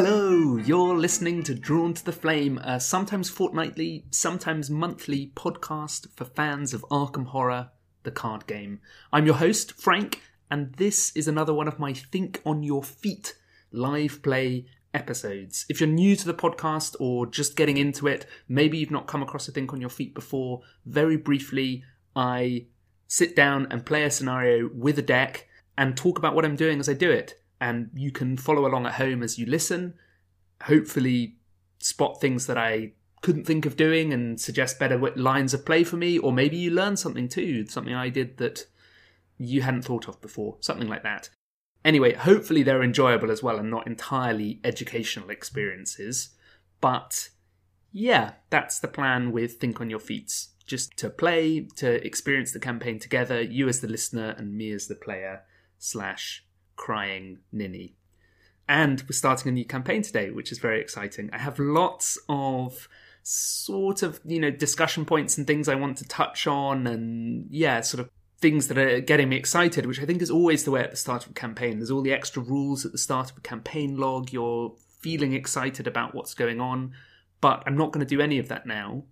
Hello, you're listening to Drawn to the Flame, a sometimes fortnightly, sometimes monthly podcast for fans of Arkham Horror, the card game. I'm your host, Frank, and this is another one of my Think on Your Feet live play episodes. If you're new to the podcast or just getting into it, maybe you've not come across a Think on Your Feet before, very briefly, I sit down and play a scenario with a deck and talk about what I'm doing as I do it. And you can follow along at home as you listen, hopefully, spot things that I couldn't think of doing and suggest better lines of play for me, or maybe you learn something too, something I did that you hadn't thought of before, something like that. Anyway, hopefully they're enjoyable as well and not entirely educational experiences. But yeah, that's the plan with Think on Your Feet. Just to play, to experience the campaign together, you as the listener and me as the player, slash crying ninny. And we're starting a new campaign today, which is very exciting. I have lots of sort of, you know, discussion points and things I want to touch on and yeah, sort of things that are getting me excited, which I think is always the way at the start of a campaign. There's all the extra rules at the start of a campaign log. You're feeling excited about what's going on, but I'm not going to do any of that now.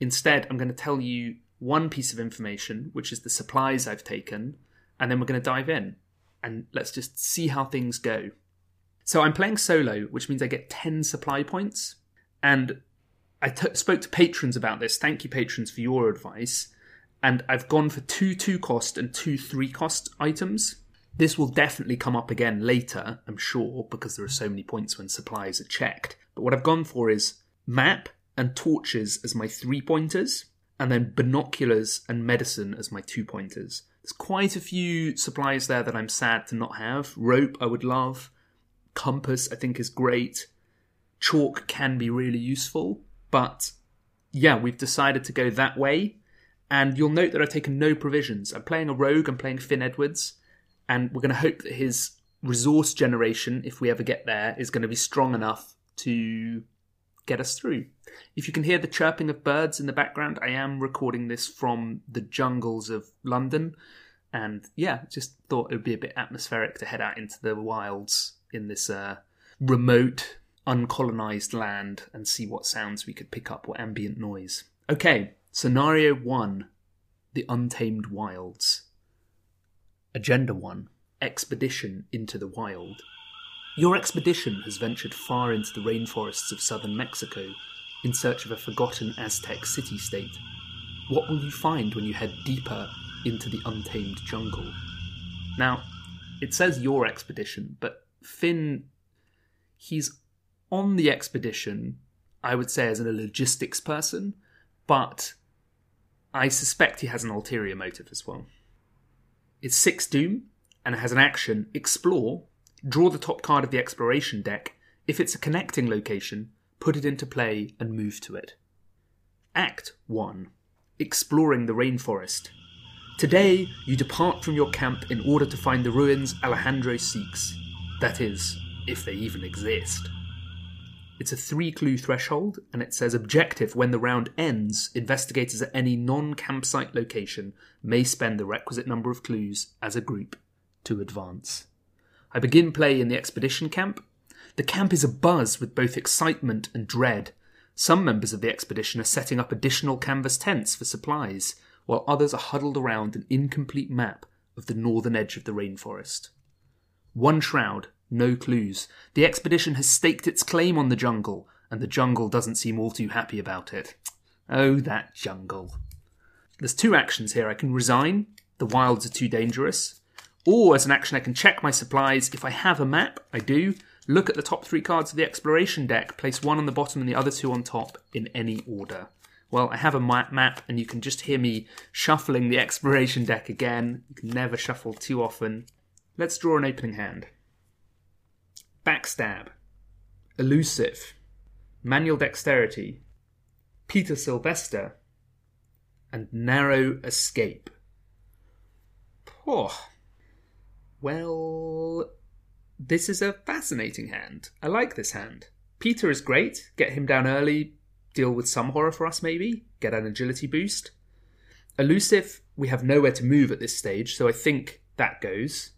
Instead, I'm going to tell you one piece of information, which is the supplies I've taken, and then we're going to dive in and let's just see how things go. So I'm playing solo, which means I get 10 supply points. And I t- spoke to patrons about this. Thank you, patrons, for your advice and I've gone for two two cost and two three cost items. This will definitely come up again later, I'm sure, because there are so many points when supplies are checked. But what I've gone for is map and torches as my three pointers, and then binoculars and medicine as my two pointers. There's quite a few supplies there that I'm sad to not have. Rope, I would love. Compass, I think, is great. Chalk can be really useful, but yeah, we've decided to go that way and you'll note that I've taken no provisions. I'm playing a rogue, I'm playing Finn Edwards, and we're going to hope that his resource generation, if we ever get there, is going to be strong enough to get us through. If you can hear the chirping of birds in the background, I am recording this from the jungles of London. And yeah, just thought it would be a bit atmospheric to head out into the wilds in this uh, remote, uncolonized land and see what sounds we could pick up, what ambient noise. Okay, Scenario 1 The Untamed Wilds. Agenda 1 Expedition into the Wild. Your expedition has ventured far into the rainforests of southern Mexico in search of a forgotten Aztec city state. What will you find when you head deeper into the untamed jungle? Now, it says your expedition, but Finn, he's on the expedition, I would say, as a logistics person, but I suspect he has an ulterior motive as well. It's six Doom, and it has an action Explore, draw the top card of the exploration deck. If it's a connecting location, put it into play and move to it. Act 1 Exploring the Rainforest. Today, you depart from your camp in order to find the ruins Alejandro seeks. That is, if they even exist. It's a three clue threshold, and it says objective when the round ends, investigators at any non campsite location may spend the requisite number of clues as a group to advance. I begin play in the expedition camp. The camp is abuzz with both excitement and dread. Some members of the expedition are setting up additional canvas tents for supplies, while others are huddled around an incomplete map of the northern edge of the rainforest. One shroud, no clues. The expedition has staked its claim on the jungle, and the jungle doesn't seem all too happy about it. Oh, that jungle. There's two actions here. I can resign, the wilds are too dangerous, or as an action, I can check my supplies. If I have a map, I do. Look at the top three cards of the exploration deck, place one on the bottom and the other two on top in any order. Well, I have a map, and you can just hear me shuffling the exploration deck again. You can never shuffle too often. Let's draw an opening hand. Backstab, Elusive, Manual Dexterity, Peter Sylvestre, and Narrow Escape. Oh, well, this is a fascinating hand. I like this hand. Peter is great. Get him down early, deal with some horror for us, maybe, get an agility boost. Elusive, we have nowhere to move at this stage, so I think that goes.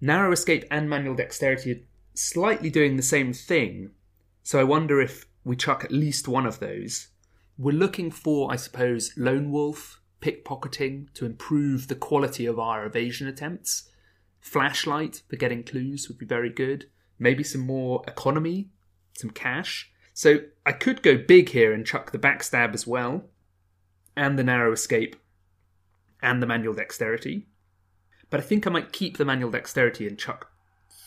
Narrow escape and manual dexterity are slightly doing the same thing. So I wonder if we chuck at least one of those. We're looking for, I suppose, lone wolf, pickpocketing to improve the quality of our evasion attempts. Flashlight for getting clues would be very good. Maybe some more economy, some cash. So I could go big here and chuck the backstab as well, and the narrow escape, and the manual dexterity. But I think I might keep the manual dexterity and chuck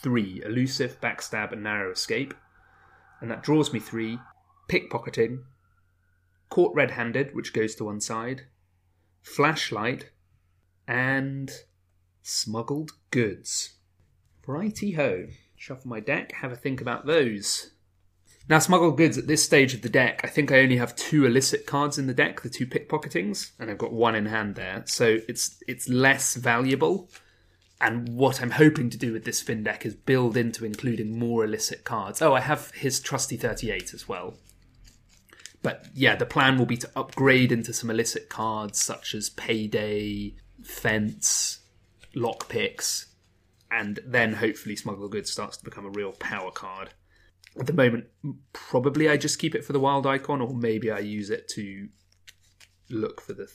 three elusive, backstab, and narrow escape. And that draws me three pickpocketing, caught red handed, which goes to one side, flashlight, and smuggled goods. Righty ho. Shuffle my deck, have a think about those. Now, smuggled goods at this stage of the deck, I think I only have two illicit cards in the deck, the two pickpocketings, and I've got one in hand there, so it's it's less valuable. And what I'm hoping to do with this Finn deck is build into including more illicit cards. Oh, I have his trusty 38 as well. But yeah, the plan will be to upgrade into some illicit cards such as Payday, Fence, Lockpicks, and then hopefully Smuggle Goods starts to become a real power card. At the moment, probably I just keep it for the wild icon, or maybe I use it to look for the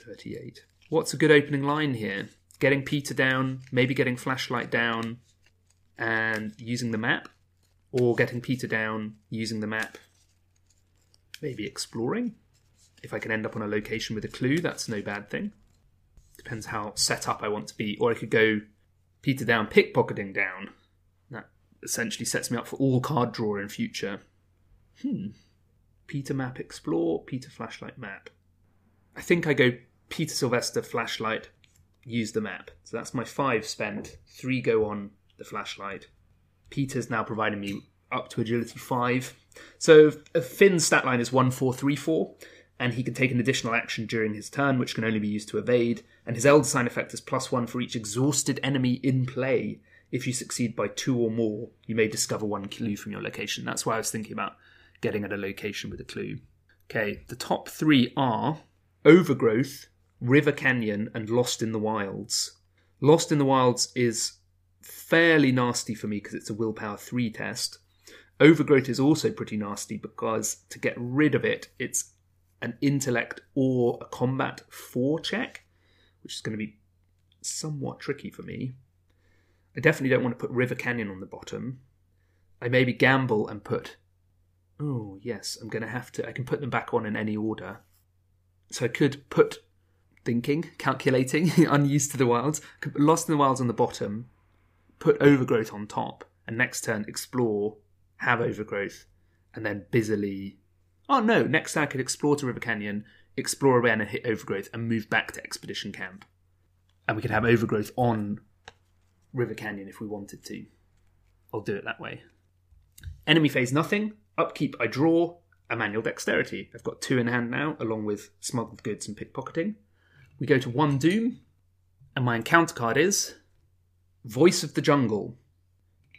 38. What's a good opening line here? Getting Peter down, maybe getting Flashlight down, and using the map, or getting Peter down, using the map, maybe exploring. If I can end up on a location with a clue, that's no bad thing. Depends how set up I want to be. Or I could go Peter down, pickpocketing down. That essentially sets me up for all card draw in future. Hmm. Peter map explore, Peter flashlight map. I think I go Peter Sylvestre flashlight, use the map. So that's my five spent. Three go on the flashlight. Peter's now providing me up to agility five. So a Finn's stat line is one four three four, and he can take an additional action during his turn, which can only be used to evade. And his Elder Sign effect is plus one for each exhausted enemy in play. If you succeed by two or more, you may discover one clue from your location. That's why I was thinking about getting at a location with a clue. Okay, the top three are Overgrowth, River Canyon, and Lost in the Wilds. Lost in the Wilds is fairly nasty for me because it's a willpower 3 test. Overgrowth is also pretty nasty because to get rid of it, it's an intellect or a combat 4 check, which is going to be somewhat tricky for me. I definitely don't want to put River Canyon on the bottom. I maybe gamble and put. Oh, yes, I'm going to have to. I can put them back on in any order. So I could put thinking, calculating, unused to the wilds, lost in the wilds on the bottom, put overgrowth on top, and next turn explore, have overgrowth, and then busily. Oh no! Next I could explore to River Canyon, explore again and hit overgrowth, and move back to expedition camp, and we could have overgrowth on River Canyon if we wanted to. I'll do it that way. Enemy phase nothing. Upkeep I draw a manual dexterity. I've got two in hand now, along with smuggled goods and pickpocketing. We go to one doom, and my encounter card is Voice of the Jungle.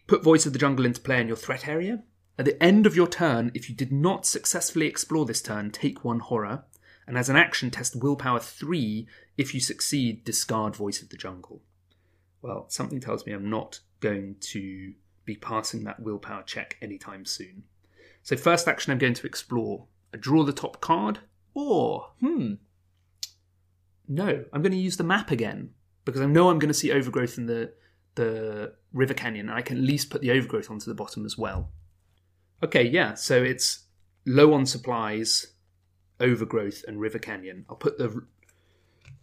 Put Voice of the Jungle into play in your threat area. At the end of your turn, if you did not successfully explore this turn, take one horror, and as an action, test Willpower 3. If you succeed, discard Voice of the Jungle. Well, something tells me I'm not going to be passing that willpower check anytime soon. So, first action, I'm going to explore. I draw the top card, or, hmm, no, I'm going to use the map again because I know I'm going to see overgrowth in the the river canyon, and I can at least put the overgrowth onto the bottom as well. Okay, yeah, so it's low on supplies, overgrowth, and river canyon. I'll put the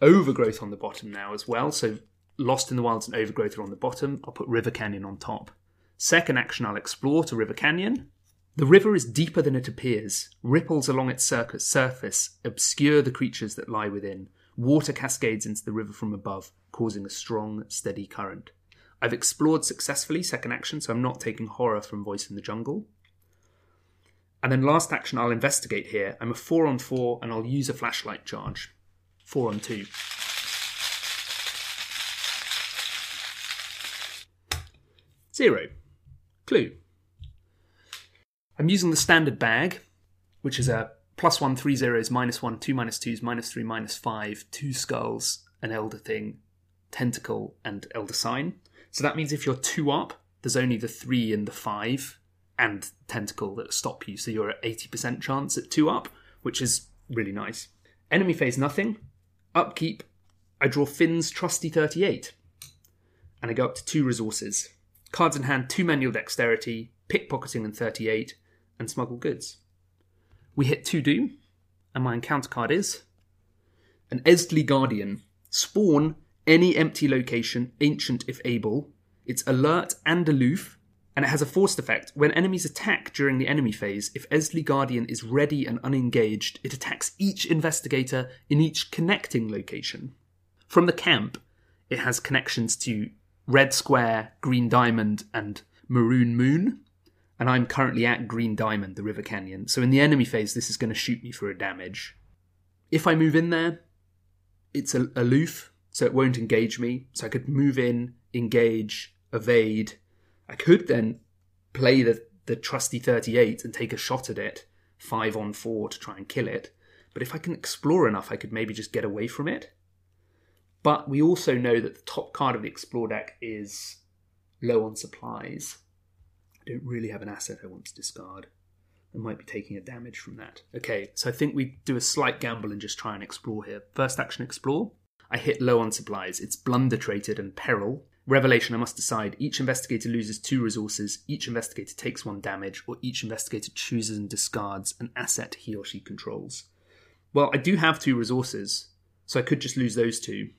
overgrowth on the bottom now as well. So lost in the wilds and overgrowth are on the bottom. I'll put river canyon on top. Second action, I'll explore to river canyon. The river is deeper than it appears. Ripples along its surface obscure the creatures that lie within. Water cascades into the river from above, causing a strong, steady current. I've explored successfully, second action, so I'm not taking horror from Voice in the Jungle. And then last action, I'll investigate here. I'm a 4 on 4, and I'll use a flashlight charge. 4 on 2. Zero. Clue. I'm using the standard bag, which is a plus one, three zeros, minus one, two minus twos, minus three, minus five, two skulls, an elder thing, tentacle, and elder sign. So that means if you're two up, there's only the three and the five and tentacle that stop you, so you're at 80% chance at two up, which is really nice. Enemy phase nothing. Upkeep, I draw Finn's Trusty 38, and I go up to two resources. Cards in hand, two manual dexterity, pickpocketing and 38, and smuggle goods. We hit two doom, and my encounter card is an Eztli Guardian. Spawn any empty location, ancient if able. It's alert and aloof, and it has a forced effect. When enemies attack during the enemy phase, if Eztli Guardian is ready and unengaged, it attacks each investigator in each connecting location. From the camp, it has connections to Red Square, Green Diamond, and Maroon Moon. And I'm currently at Green Diamond, the River Canyon. So in the enemy phase, this is going to shoot me for a damage. If I move in there, it's aloof, so it won't engage me. So I could move in, engage, evade. I could then play the, the trusty 38 and take a shot at it, five on four to try and kill it. But if I can explore enough, I could maybe just get away from it. But we also know that the top card of the explore deck is low on supplies. I don't really have an asset I want to discard. I might be taking a damage from that. Okay, so I think we do a slight gamble and just try and explore here. First action explore. I hit low on supplies. It's blunder traded and peril. Revelation, I must decide. Each investigator loses two resources, each investigator takes one damage, or each investigator chooses and discards an asset he or she controls. Well, I do have two resources, so I could just lose those two.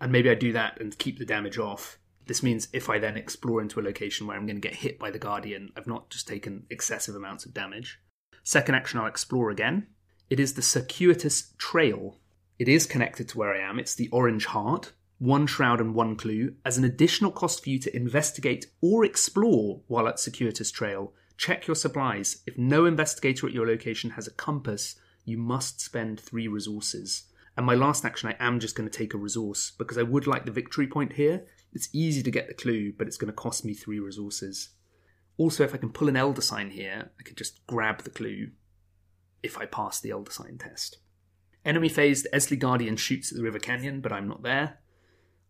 And maybe I do that and keep the damage off. This means if I then explore into a location where I'm going to get hit by the Guardian, I've not just taken excessive amounts of damage. Second action, I'll explore again. It is the circuitous trail. It is connected to where I am. It's the orange heart, one shroud and one clue, as an additional cost for you to investigate or explore while at circuitous trail. Check your supplies. If no investigator at your location has a compass, you must spend three resources. And my last action, I am just going to take a resource because I would like the victory point here. It's easy to get the clue, but it's going to cost me three resources. Also, if I can pull an Elder Sign here, I could just grab the clue if I pass the Elder Sign test. Enemy phase, the Eztli Guardian shoots at the River Canyon, but I'm not there.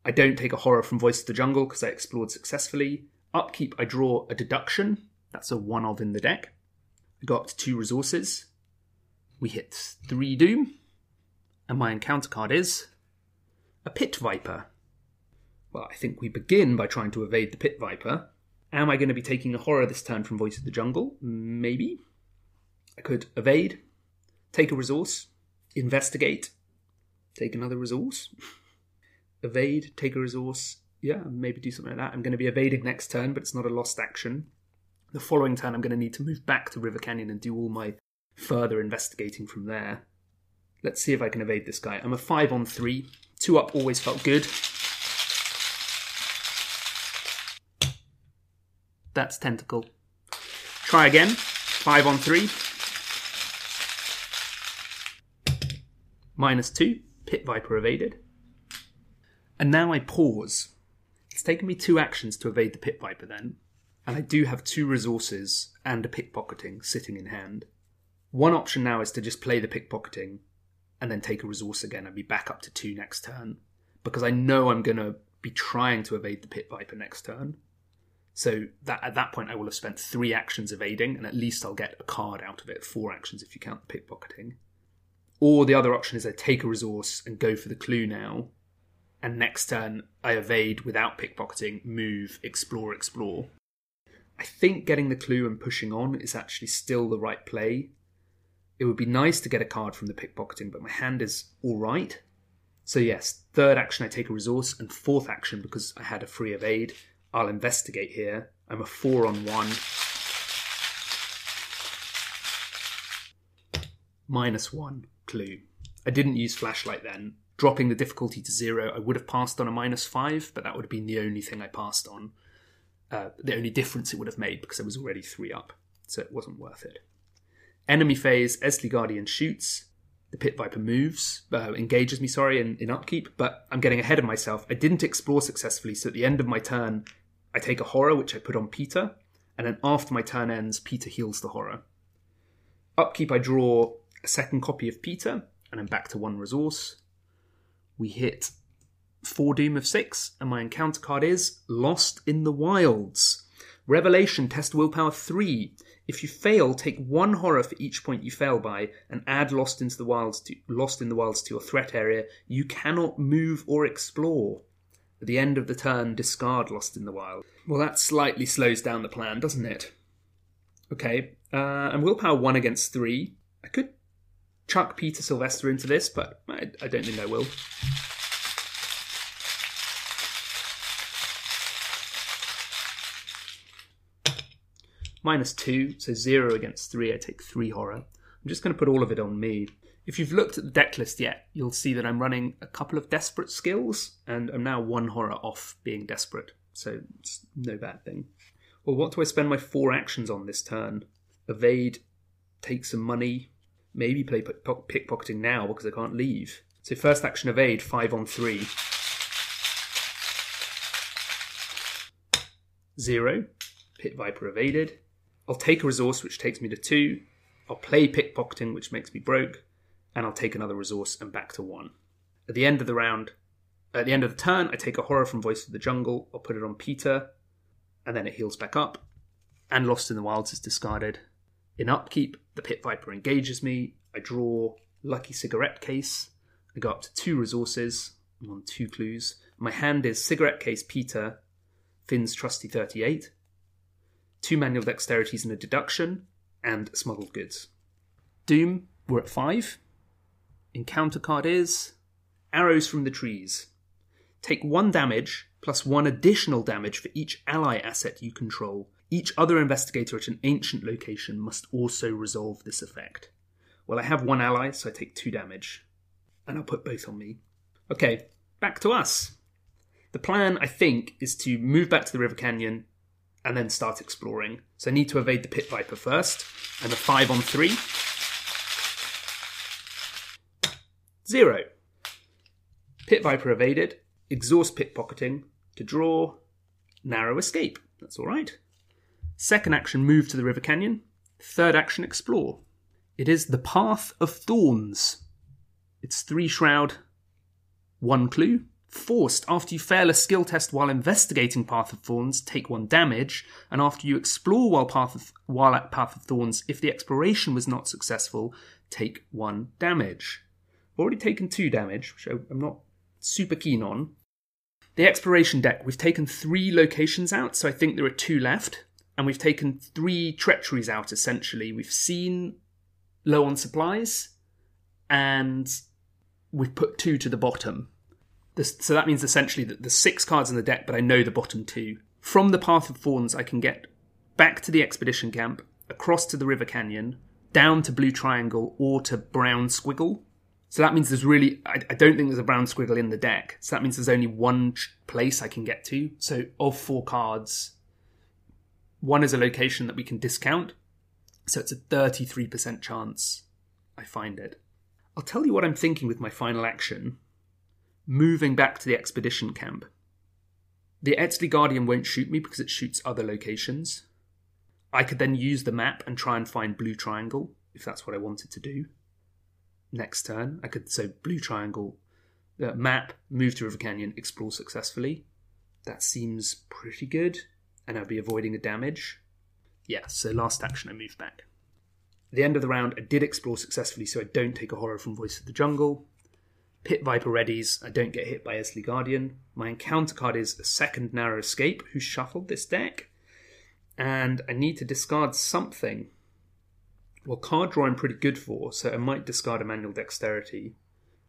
I don't take a horror from Voice of the Jungle because I explored successfully. Upkeep, I draw a deduction. That's a one of in the deck. I go up to two resources. We hit three doom. And my encounter card is a Pit Viper. Well, I think we begin by trying to evade the Pit Viper. Am I going to be taking a horror this turn from Voice of the Jungle? Maybe. I could evade, take a resource, investigate, take another resource, evade, take a resource. Yeah, maybe do something like that. I'm going to be evading next turn, but it's not a lost action. The following turn, I'm going to need to move back to River Canyon and do all my further investigating from there. Let's see if I can evade this guy. I'm a 5 on 3. 2 up always felt good. That's Tentacle. Try again. 5 on 3. Minus 2. Pit Viper evaded. And now I pause. It's taken me two actions to evade the Pit Viper then. And I do have two resources and a pickpocketing sitting in hand. One option now is to just play the pickpocketing and then take a resource again and be back up to two next turn because I know I'm going to be trying to evade the Pit Viper next turn. So that at that point I will have spent three actions evading, and at least I'll get a card out of it. Four actions if you count the pickpocketing. Or the other option is I take a resource and go for the clue now, and next turn I evade without pickpocketing, move, explore, explore. I think getting the clue and pushing on is actually still the right play it would be nice to get a card from the pickpocketing, but my hand is all right. So yes, third action I take a resource, and fourth action because I had a free evade, I'll investigate here. I'm a four on one. Minus one clue. I didn't use flashlight then. Dropping the difficulty to zero, I would have passed on a minus five, but that would have been the only thing I passed on. Uh, the only difference it would have made because I was already three up, so it wasn't worth it. Enemy phase, Eztli Guardian shoots. The Pit Viper moves, uh, engages me, sorry, in, in upkeep, but I'm getting ahead of myself. I didn't explore successfully, so at the end of my turn, I take a horror, which I put on Peter, and then after my turn ends, Peter heals the horror. Upkeep, I draw a second copy of Peter, and I'm back to one resource. We hit four Doom of six, and my encounter card is Lost in the Wilds. Revelation, test willpower 3. If you fail, take one horror for each point you fail by and add Lost into the Wilds to Lost in the Wilds to your threat area. You cannot move or explore. At the end of the turn, discard Lost in the Wild. Well, that slightly slows down the plan, doesn't it? Okay, uh, and willpower 1 against 3. I could chuck Peter Sylvestre into this, but I, I don't think I will. minus two, so zero against three. I take three horror. I'm just going to put all of it on me. If you've looked at the deck list yet, you'll see that I'm running a couple of desperate skills, and I'm now one horror off being desperate, so it's no bad thing. Well, what do I spend my four actions on this turn? Evade, take some money, maybe play pickpocketing now because I can't leave. So first action evade, five on three. Zero, Pit Viper evaded. I'll take a resource which takes me to two. I'll play pickpocketing, which makes me broke, and I'll take another resource and back to one. At the end of the round, at the end of the turn, I take a horror from Voice of the Jungle. I'll put it on Peter, and then it heals back up. And Lost in the Wilds is discarded. In upkeep, the Pit Viper engages me. I draw Lucky Cigarette Case. I go up to two resources. I'm on two clues. My hand is Cigarette Case Peter, Finn's Trusty 38 two manual dexterities and a deduction, and smuggled goods. Doom, we're at five. Encounter card is Arrows from the Trees. Take one damage plus one additional damage for each ally asset you control. Each other investigator at an ancient location must also resolve this effect. Well, I have one ally, so I take two damage. And I'll put both on me. Okay, back to us. The plan, I think, is to move back to the River Canyon, and then start exploring. So I need to evade the Pit Viper first, and a 5 on 3. Zero. Pit Viper evaded, exhaust pickpocketing to draw, narrow escape. That's alright. Second action, move to the River Canyon. Third action, explore. It is the Path of Thorns. It's three shroud, one clue, Forced, after you fail a skill test while investigating Path of Thorns, take one damage, and after you explore while, Path of, while at Path of Thorns, if the exploration was not successful, take one damage. I've already taken two damage, which I'm not super keen on. The exploration deck, we've taken three locations out, so I think there are two left, and we've taken three treacheries out essentially. We've seen low on supplies, and we've put two to the bottom. This, so that means essentially that there's six cards in the deck, but I know the bottom two. From the Path of Thorns, I can get back to the expedition camp, across to the River Canyon, down to Blue Triangle, or to Brown Squiggle. So that means there's really, I, I don't think there's a brown squiggle in the deck. So that means there's only one place I can get to. So of four cards, one is a location that we can discount. So it's a 33% chance I find it. I'll tell you what I'm thinking with my final action, moving back to the expedition camp. The Eztli Guardian won't shoot me because it shoots other locations. I could then use the map and try and find Blue Triangle, if that's what I wanted to do. Next turn, I could, so Blue Triangle, uh, map, move to River Canyon, explore successfully. That seems pretty good, and I'd be avoiding a damage. Yeah, so last action, I move back. At the end of the round, I did explore successfully, so I don't take a horror from Voice of the Jungle. Pit Viper readies, I don't get hit by Eztli Guardian. My encounter card is a second Narrow Escape, who shuffled this deck. And I need to discard something. Well, card draw I'm pretty good for, so I might discard a Manual Dexterity,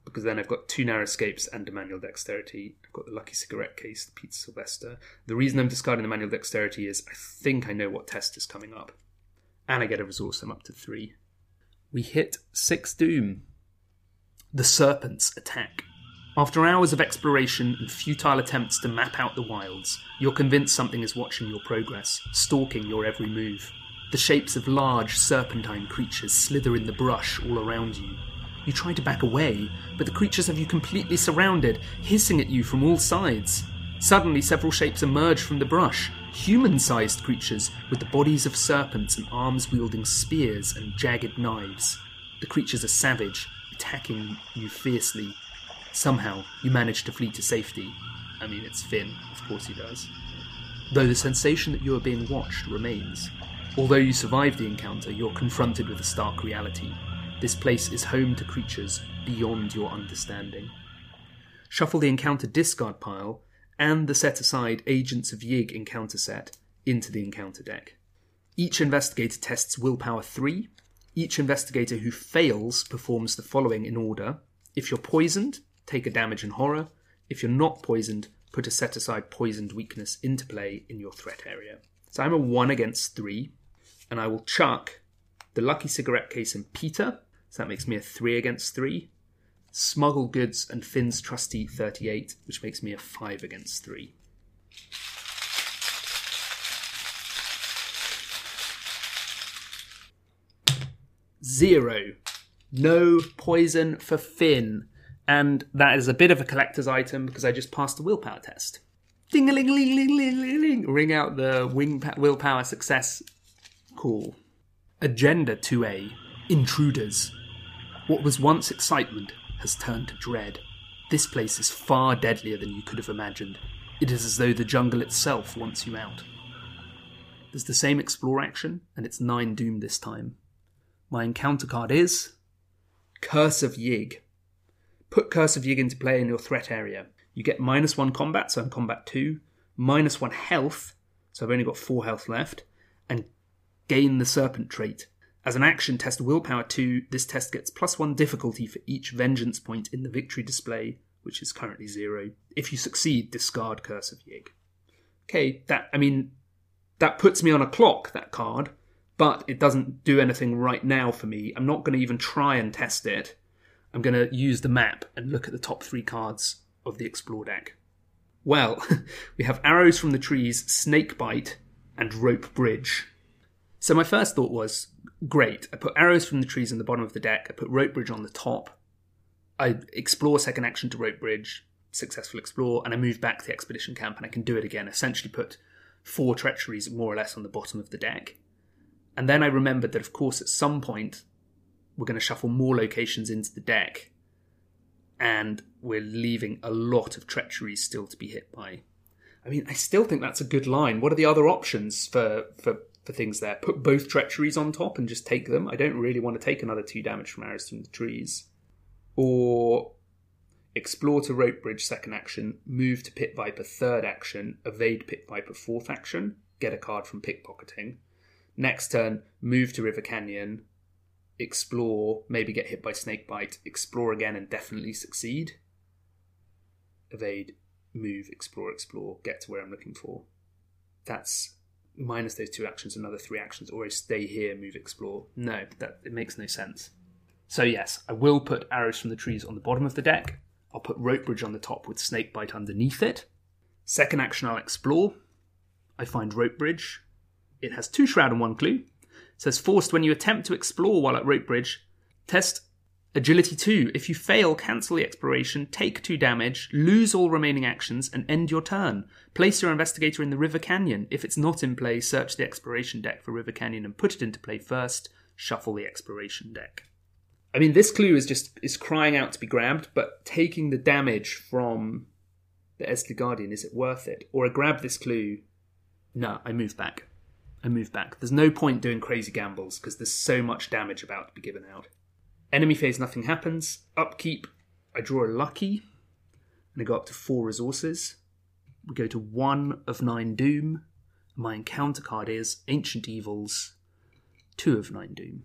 because then I've got two Narrow Escapes and a Manual Dexterity. I've got the Lucky Cigarette Case, the Peter Sylvestre. The reason I'm discarding the Manual Dexterity is I think I know what test is coming up. And I get a resource, I'm up to three. We hit six Doom. The serpents attack. After hours of exploration and futile attempts to map out the wilds, you're convinced something is watching your progress, stalking your every move. The shapes of large, serpentine creatures slither in the brush all around you. You try to back away, but the creatures have you completely surrounded, hissing at you from all sides. Suddenly, several shapes emerge from the brush human sized creatures with the bodies of serpents and arms wielding spears and jagged knives. The creatures are savage, attacking you fiercely. Somehow, you manage to flee to safety. I mean, it's Finn, of course he does. though the sensation that you are being watched remains. Although you survive the encounter, you're confronted with a stark reality. This place is home to creatures beyond your understanding. Shuffle the encounter discard pile and the set aside Agents of Yig encounter set into the encounter deck. Each investigator tests willpower 3. Each investigator who fails performs the following in order. If you're poisoned, take a damage and horror. If you're not poisoned, put a set aside poisoned weakness into play in your threat area. So I'm a 1 against 3, and I will chuck the lucky cigarette case and Peter. So that makes me a 3 against 3. Smuggle Goods and Finn's Trusty 38, which makes me a 5 against 3. Zero. No poison for Finn. And that is a bit of a collector's item because I just passed the willpower test. Ding a ling ling ling ling ling ling. Ring out the wing pa- willpower success. Cool. Agenda 2A Intruders. What was once excitement has turned to dread. This place is far deadlier than you could have imagined. It is as though the jungle itself wants you out. There's the same explore action, and it's 9 doom this time. My encounter card is Curse of Yig. Put Curse of Yig into play in your threat area. You get minus 1 combat, so I'm combat 2, minus 1 health, so I've only got 4 health left, and gain the Serpent trait. As an action, test Willpower 2. This test gets plus 1 difficulty for each Vengeance point in the victory display, which is currently 0. If you succeed, discard Curse of Yig. Okay, that, I mean, that puts me on a clock, that card, but it doesn't do anything right now for me. I'm not going to even try and test it. I'm going to use the map and look at the top three cards of the Explore deck. Well, we have Arrows from the Trees, Snake Bite, and Rope Bridge. So my first thought was, great, I put Arrows from the Trees in the bottom of the deck, I put Rope Bridge on the top, I explore second action to Rope Bridge, successful explore, and I move back to the Expedition Camp and I can do it again, essentially put four treacheries more or less on the bottom of the deck. And then I remembered that, of course, at some point, we're going to shuffle more locations into the deck, and we're leaving a lot of treacheries still to be hit by. I mean, I still think that's a good line. What are the other options for, for, for things there? Put both treacheries on top and just take them. I don't really want to take another two damage from arrows from the trees. Or explore to rope bridge second action, move to pit viper third action, evade pit viper fourth action, get a card from pickpocketing. Next turn, move to River Canyon, explore, maybe get hit by snake bite, explore again and definitely succeed. Evade, move, explore, explore, get to where I'm looking for. That's minus those two actions, another three actions, or stay here, move, explore. No, that it makes no sense. So yes, I will put arrows from the trees on the bottom of the deck. I'll put rope bridge on the top with snakebite underneath it. Second action, I'll explore. I find rope bridge. It has two shroud and one clue. It says forced when you attempt to explore while at rope bridge. Test agility 2. If you fail, cancel the exploration, take 2 damage, lose all remaining actions, and end your turn. Place your investigator in the River Canyon. If it's not in play, search the exploration deck for River Canyon and put it into play first. Shuffle the exploration deck. I mean, this clue is just is crying out to be grabbed, but taking the damage from the Eztli Guardian, is it worth it? Or I grab this clue, no, I move back. I move back. There's no point doing crazy gambles because there's so much damage about to be given out. Enemy phase, nothing happens. Upkeep, I draw a lucky, and I go up to four resources. We go to one of nine doom. My encounter card is Ancient Evils, two of nine doom.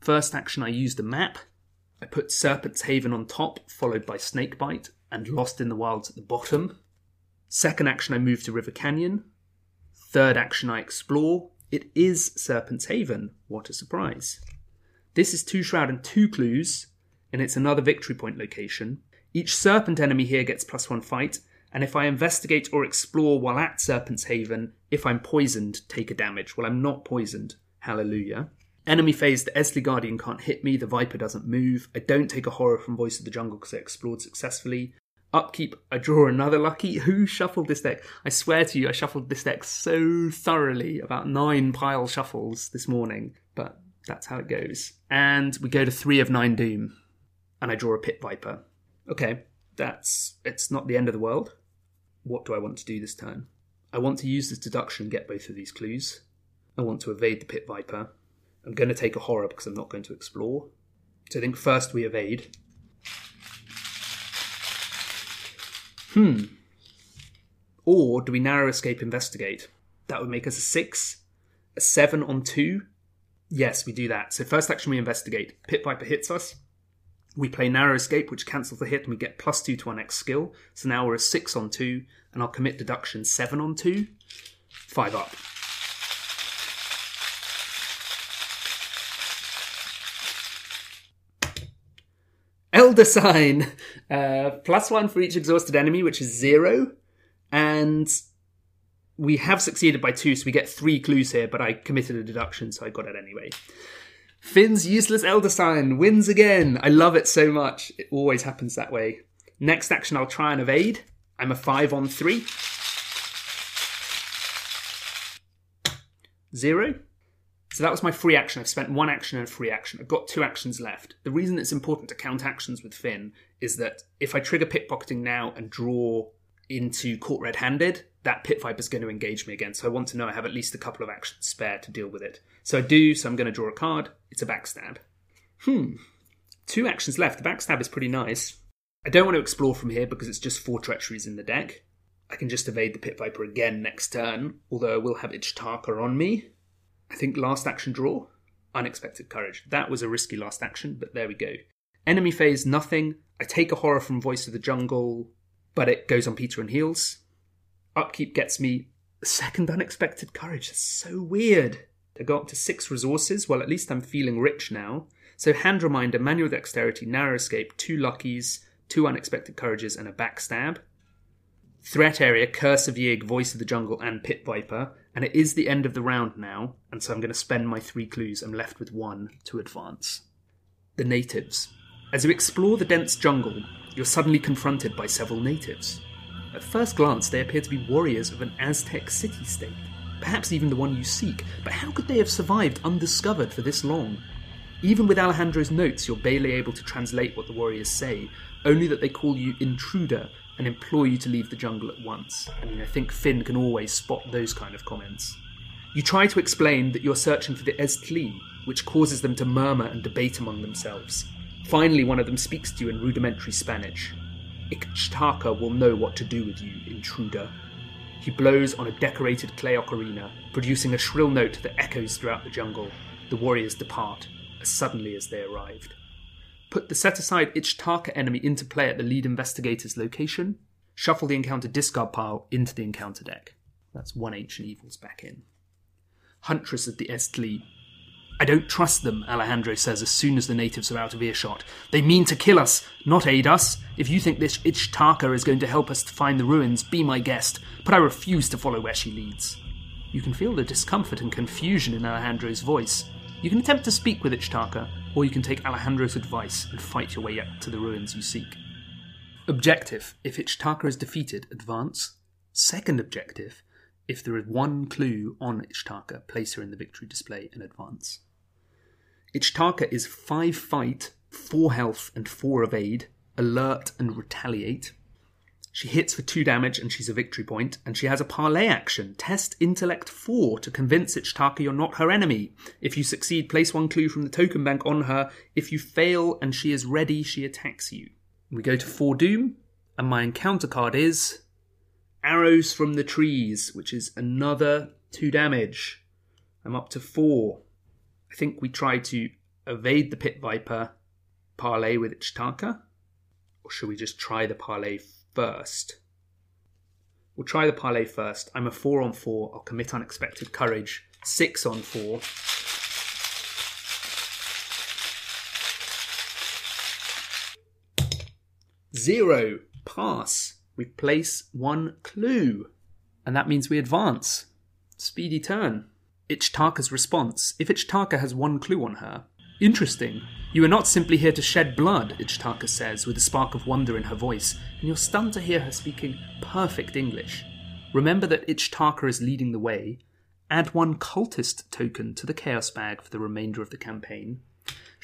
First action, I use the map. I put Serpent's Haven on top, followed by Snakebite, and Lost in the Wilds at the bottom. Second action, I move to River Canyon. Third action, I explore. It is Serpent's Haven. What a surprise. This is two shroud and two clues, and it's another victory point location. Each serpent enemy here gets plus one fight, and if I investigate or explore while at Serpent's Haven, if I'm poisoned, take a damage. Well, I'm not poisoned. Hallelujah. Enemy phase, the Eztli Guardian can't hit me, the Viper doesn't move. I don't take a horror from Voice of the Jungle because I explored successfully. Upkeep, I draw another lucky. Who shuffled this deck? I swear to you, I shuffled this deck so thoroughly, about nine pile shuffles this morning, but that's how it goes. And we go to three of nine Doom, and I draw a Pit Viper. Okay, that's it's not the end of the world. What do I want to do this turn? I want to use this deduction and get both of these clues. I want to evade the Pit Viper. I'm going to take a horror because I'm not going to explore. So I think first we evade. Hmm. Or do we narrow escape investigate? That would make us a six, a seven on two. Yes, we do that. So first action we investigate. Pit Viper hits us. We play narrow escape, which cancels the hit, and we get plus two to our next skill. So now we're a six on two, and I'll commit deduction seven on two. Five up. Elder Sign! Uh, plus one for each exhausted enemy, which is zero. And we have succeeded by two, so we get three clues here, but I committed a deduction, so I got it anyway. Finn's useless Elder Sign wins again. I love it so much. It always happens that way. Next action, I'll try and evade. I'm a five on three. Zero. So that was my free action. I've spent one action and a free action. I've got two actions left. The reason it's important to count actions with Finn is that if I trigger pickpocketing now and draw into caught red handed, that pit viper is going to engage me again. So I want to know I have at least a couple of actions spare to deal with it. So I do, so I'm going to draw a card. It's a backstab. Hmm. Two actions left. The backstab is pretty nice. I don't want to explore from here because it's just four treacheries in the deck. I can just evade the Pit Viper again next turn, although I will have Ichtaca on me. I think last action draw, unexpected courage. That was a risky last action, but there we go. Enemy phase, nothing. I take a horror from Voice of the Jungle, but it goes on Peter and heals. Upkeep gets me second unexpected courage. That's so weird. I go up to six resources. Well, at least I'm feeling rich now. So hand reminder, manual dexterity, narrow escape, two luckies, two unexpected courages, and a backstab. Threat area, Curse of Yig, Voice of the Jungle, and Pit Viper. And it is the end of the round now, and so I'm going to spend my three clues. I'm left with one to advance. The natives. As you explore the dense jungle, you're suddenly confronted by several natives. At first glance, they appear to be warriors of an Aztec city state, perhaps even the one you seek, but how could they have survived undiscovered for this long? Even with Alejandro's notes, you're barely able to translate what the warriors say, only that they call you intruder and implore you to leave the jungle at once. I mean, I think Finn can always spot those kind of comments. You try to explain that you're searching for the Eztli, which causes them to murmur and debate among themselves. Finally, one of them speaks to you in rudimentary Spanish. Ichtaca will know what to do with you, intruder. He blows on a decorated clay ocarina, producing a shrill note that echoes throughout the jungle. The warriors depart as suddenly as they arrived put the set aside Ichtaca enemy into play at the lead investigator's location, shuffle the encounter discard pile into the encounter deck. That's one ancient evils back in. Huntress of the Eztli. I don't trust them, Alejandro says as soon as the natives are out of earshot. They mean to kill us, not aid us. If you think this Ichtaca is going to help us to find the ruins, be my guest, but I refuse to follow where she leads. You can feel the discomfort and confusion in Alejandro's voice. You can attempt to speak with Ichtaca, or you can take Alejandro's advice and fight your way up to the ruins you seek. Objective If Ichtaca is defeated, advance. Second objective If there is one clue on Ichtaca, place her in the victory display and advance. Ichtaca is 5 fight, 4 health, and 4 evade, alert and retaliate. She hits for 2 damage and she's a victory point, and she has a parlay action. Test Intellect 4 to convince Ichtaca you're not her enemy. If you succeed, place one clue from the token bank on her. If you fail and she is ready, she attacks you. We go to Foredoom, and my encounter card is Arrows from the Trees, which is another 2 damage. I'm up to 4. I think we try to evade the Pit Viper, parlay with Ichtaca. Or should we just try the parlay first. We'll try the parlay first. I'm a four on four. I'll commit unexpected courage. Six on four. Zero. Pass. We place one clue. And that means we advance. Speedy turn. Ichtaca's response. If Ichtaca has one clue on her, Interesting. You are not simply here to shed blood, Ichtaca says, with a spark of wonder in her voice, and you're stunned to hear her speaking perfect English. Remember that Ichtaca is leading the way. Add one cultist token to the Chaos bag for the remainder of the campaign.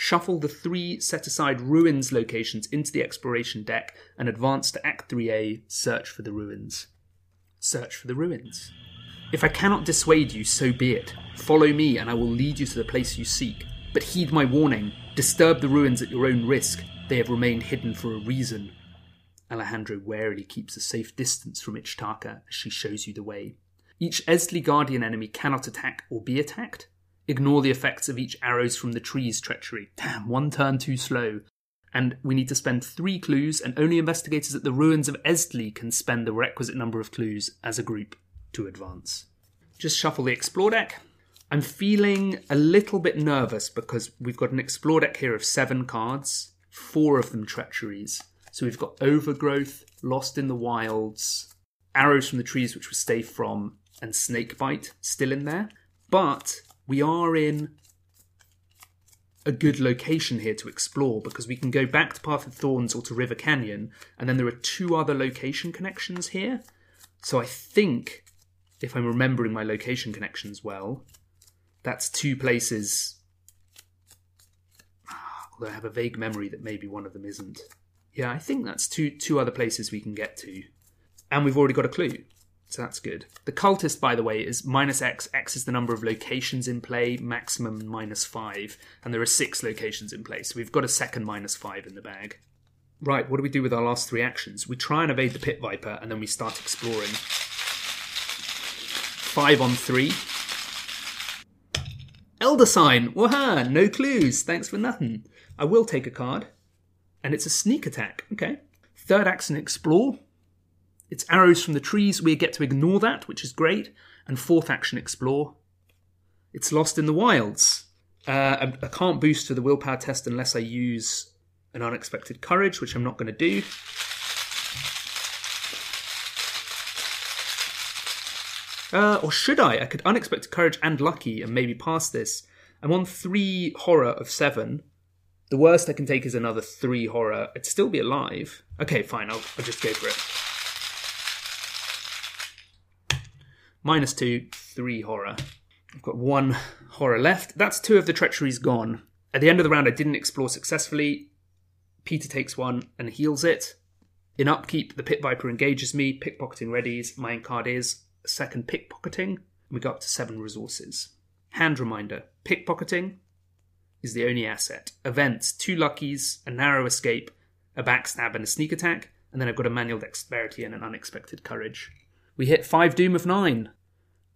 Shuffle the three set aside ruins locations into the exploration deck and advance to Act 3A, search for the ruins. Search for the ruins. If I cannot dissuade you, so be it. Follow me, and I will lead you to the place you seek. But heed my warning disturb the ruins at your own risk. They have remained hidden for a reason. Alejandro warily keeps a safe distance from Ichtaca as she shows you the way. Each Eztli Guardian enemy cannot attack or be attacked. Ignore the effects of each arrows from the tree's treachery. Damn, one turn too slow. And we need to spend three clues, and only investigators at the ruins of Eztli can spend the requisite number of clues as a group to advance. Just shuffle the explore deck. I'm feeling a little bit nervous because we've got an explore deck here of seven cards, four of them treacheries. So we've got Overgrowth, Lost in the Wilds, Arrows from the Trees, which we stay from, and Snakebite still in there. But we are in a good location here to explore because we can go back to Path of Thorns or to River Canyon, and then there are two other location connections here. So I think, if I'm remembering my location connections well, that's two places. Although I have a vague memory that maybe one of them isn't. Yeah, I think that's two two other places we can get to, and we've already got a clue, so that's good. The cultist, by the way, is minus x. X is the number of locations in play, maximum minus five, and there are six locations in play, so we've got a second minus five in the bag. Right, what do we do with our last three actions? We try and evade the pit viper, and then we start exploring. Five on three. Elder sign. Waha! No clues. Thanks for nothing. I will take a card. And it's a sneak attack. Okay. Third action, explore. It's arrows from the trees. We get to ignore that, which is great. And fourth action, explore. It's lost in the wilds. Uh, I, I can't boost to the willpower test unless I use an unexpected courage, which I'm not going to do. Uh, or should I? I could unexpected courage and lucky and maybe pass this. I'm on three horror of seven. The worst I can take is another three horror. I'd still be alive. Okay, fine. I'll, I'll just go for it. Minus two, three horror. I've got one horror left. That's two of the treacheries gone. At the end of the round, I didn't explore successfully. Peter takes one and heals it. In upkeep, the Pit Viper engages me. Pickpocketing readies. My end card is second pickpocketing. We go up to seven resources. Hand reminder pickpocketing is the only asset. Events two luckies, a narrow escape, a backstab, and a sneak attack. And then I've got a manual dexterity and an unexpected courage. We hit five doom of nine.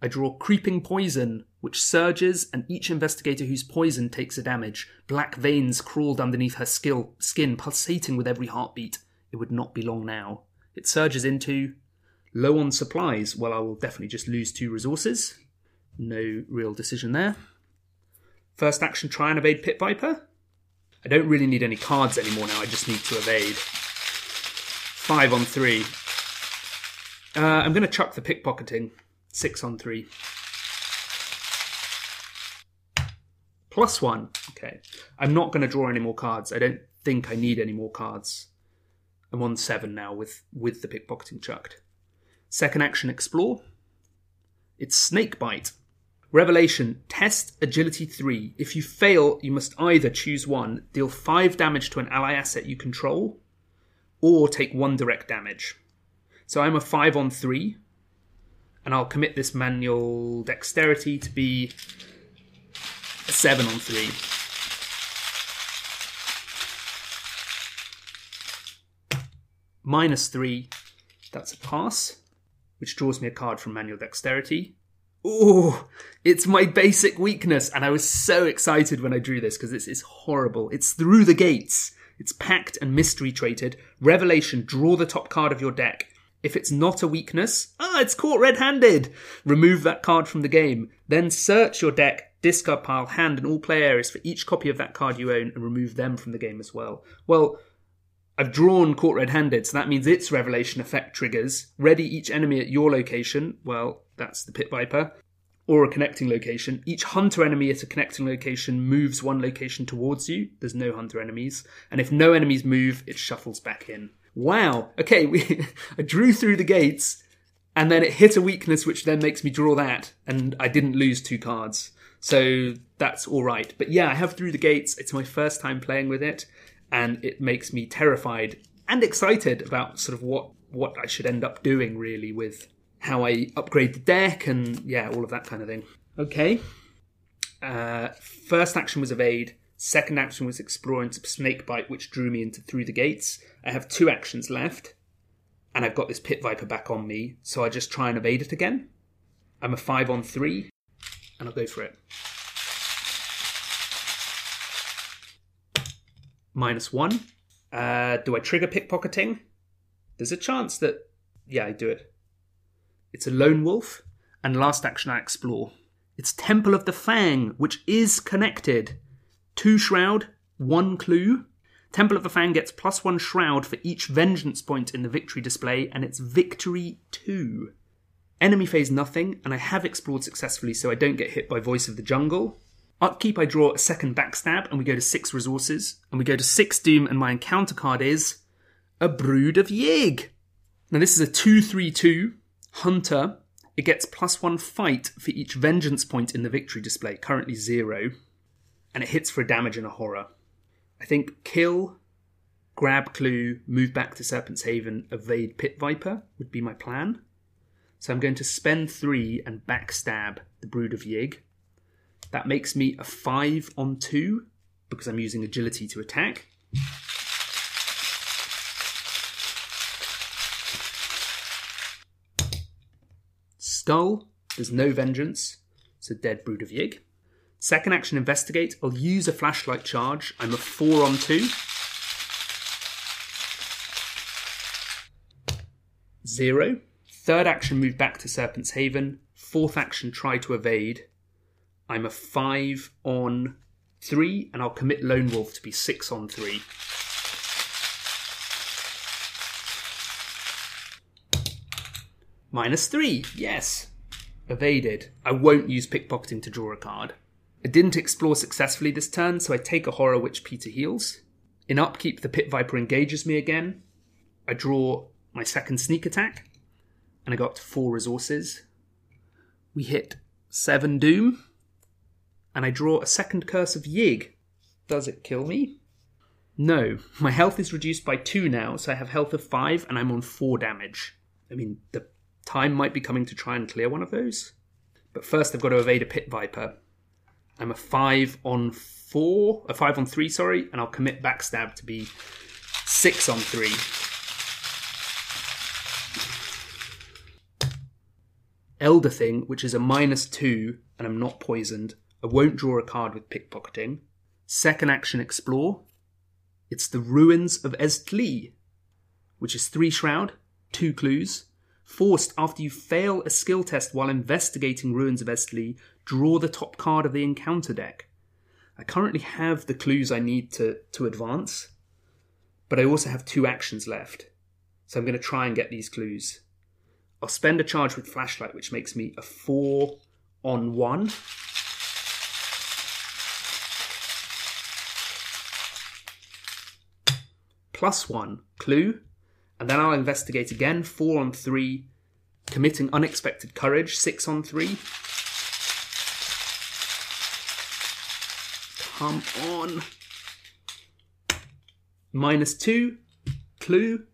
I draw creeping poison, which surges, and each investigator who's poisoned takes a damage. Black veins crawled underneath her skill, skin, pulsating with every heartbeat. It would not be long now. It surges into Low on supplies, well, I will definitely just lose two resources. No real decision there. First action, try and evade Pit Viper. I don't really need any cards anymore now, I just need to evade. Five on three. Uh, I'm going to chuck the pickpocketing. Six on three. Plus one. Okay. I'm not going to draw any more cards. I don't think I need any more cards. I'm on seven now with, with the pickpocketing chucked. Second action, explore. It's Snakebite. Revelation, test agility 3. If you fail, you must either choose one, deal 5 damage to an ally asset you control, or take 1 direct damage. So I'm a 5 on 3, and I'll commit this manual dexterity to be a 7 on 3. Minus 3, that's a pass which draws me a card from Manual Dexterity. Oh, it's my basic weakness, and I was so excited when I drew this because it's, it's horrible. It's through the gates. It's packed and mystery traded. Revelation, draw the top card of your deck. If it's not a weakness, ah, it's caught red handed. Remove that card from the game. Then search your deck, discard pile, hand, and all play areas for each copy of that card you own and remove them from the game as well. Well, I've drawn Caught Red Handed, so that means its revelation effect triggers. Ready each enemy at your location, well, that's the Pit Viper, or a connecting location. Each hunter enemy at a connecting location moves one location towards you. There's no hunter enemies. And if no enemies move, it shuffles back in. Wow. Okay, we I drew through the gates, and then it hit a weakness, which then makes me draw that, and I didn't lose two cards. So that's all right. But yeah, I have through the gates. It's my first time playing with it and it makes me terrified and excited about sort of what what I should end up doing really with how I upgrade the deck, and yeah, all of that kind of thing. Okay. Uh, first action was evade. Second action was explore into snakebite, which drew me into through the gates. I have two actions left, and I've got this pit viper back on me, so I just try and evade it again. I'm a five on three, and I'll go for it. Minus one. Uh, do I trigger pickpocketing? There's a chance that, yeah, I do it. It's a lone wolf, and last action I explore. It's Temple of the Fang, which is connected. Two shroud, one clue. Temple of the Fang gets plus one shroud for each vengeance point in the victory display, and it's victory two. Enemy phase nothing, and I have explored successfully so I don't get hit by Voice of the Jungle. Upkeep, I draw a second backstab, and we go to six resources, and we go to six doom, and my encounter card is a Brood of Yig. Now, this is a 2 3 2 Hunter. It gets plus one fight for each vengeance point in the victory display, currently zero, and it hits for a damage and a horror. I think kill, grab clue, move back to Serpent's Haven, evade Pit Viper would be my plan. So I'm going to spend three and backstab the Brood of Yig. That makes me a five on two because I'm using agility to attack. Skull, there's no vengeance, so dead brood of Yig. Second action, investigate. I'll use a flashlight charge. I'm a four on two. Zero. Third action, move back to Serpent's Haven. Fourth action, try to evade. I'm a five on three, and I'll commit Lone Wolf to be six on three. Minus three, yes. Evaded. I won't use pickpocketing to draw a card. I didn't explore successfully this turn, so I take a horror which Peter heals. In upkeep, the Pit Viper engages me again. I draw my second sneak attack, and I got up to four resources. We hit seven doom, and I draw a second curse of Yig. Does it kill me? No. My health is reduced by two now, so I have health of five, and I'm on four damage. I mean, the time might be coming to try and clear one of those. But first, I've got to evade a Pit Viper. I'm a five on four, a five on three, sorry, and I'll commit backstab to be six on three. Elder Thing, which is a minus two, and I'm not poisoned. I won't draw a card with pickpocketing. Second action, explore. It's the ruins of Eztli, which is three shroud, two clues. Forced after you fail a skill test while investigating ruins of Eztli, draw the top card of the encounter deck. I currently have the clues I need to, to advance, but I also have two actions left. So I'm going to try and get these clues. I'll spend a charge with flashlight, which makes me a four on one. Plus one clue, and then I'll investigate again, four on three, committing unexpected courage, six on three. Come on. Minus two, clue,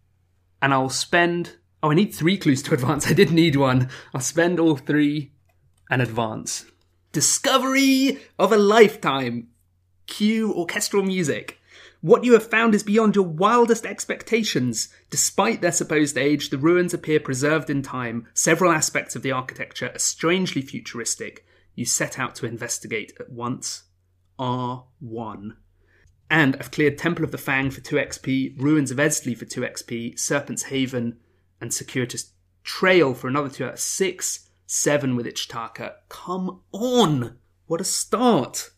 and I'll spend. Oh, I need three clues to advance. I did need one. I'll spend all three and advance. Discovery of a lifetime. Cue orchestral music. What you have found is beyond your wildest expectations. Despite their supposed age, the ruins appear preserved in time. Several aspects of the architecture are strangely futuristic. You set out to investigate at once. R1. And I've cleared Temple of the Fang for 2 XP, Ruins of Eztli for 2 XP, Serpent's Haven, and Circuitous Trail for another 2 out of 6, 7 with Ichtaca. Come on! What a start!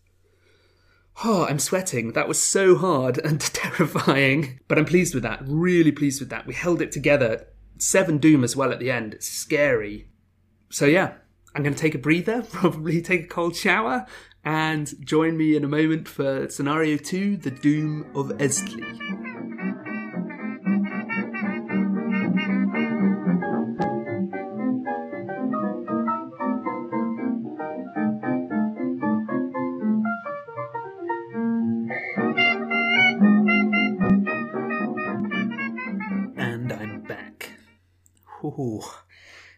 Oh, I'm sweating. That was so hard and terrifying. But I'm pleased with that. Really pleased with that. We held it together. Seven Doom as well at the end. It's scary. So yeah, I'm going to take a breather, probably take a cold shower, and join me in a moment for scenario two The Doom of Eztli. And I'm back. Ooh,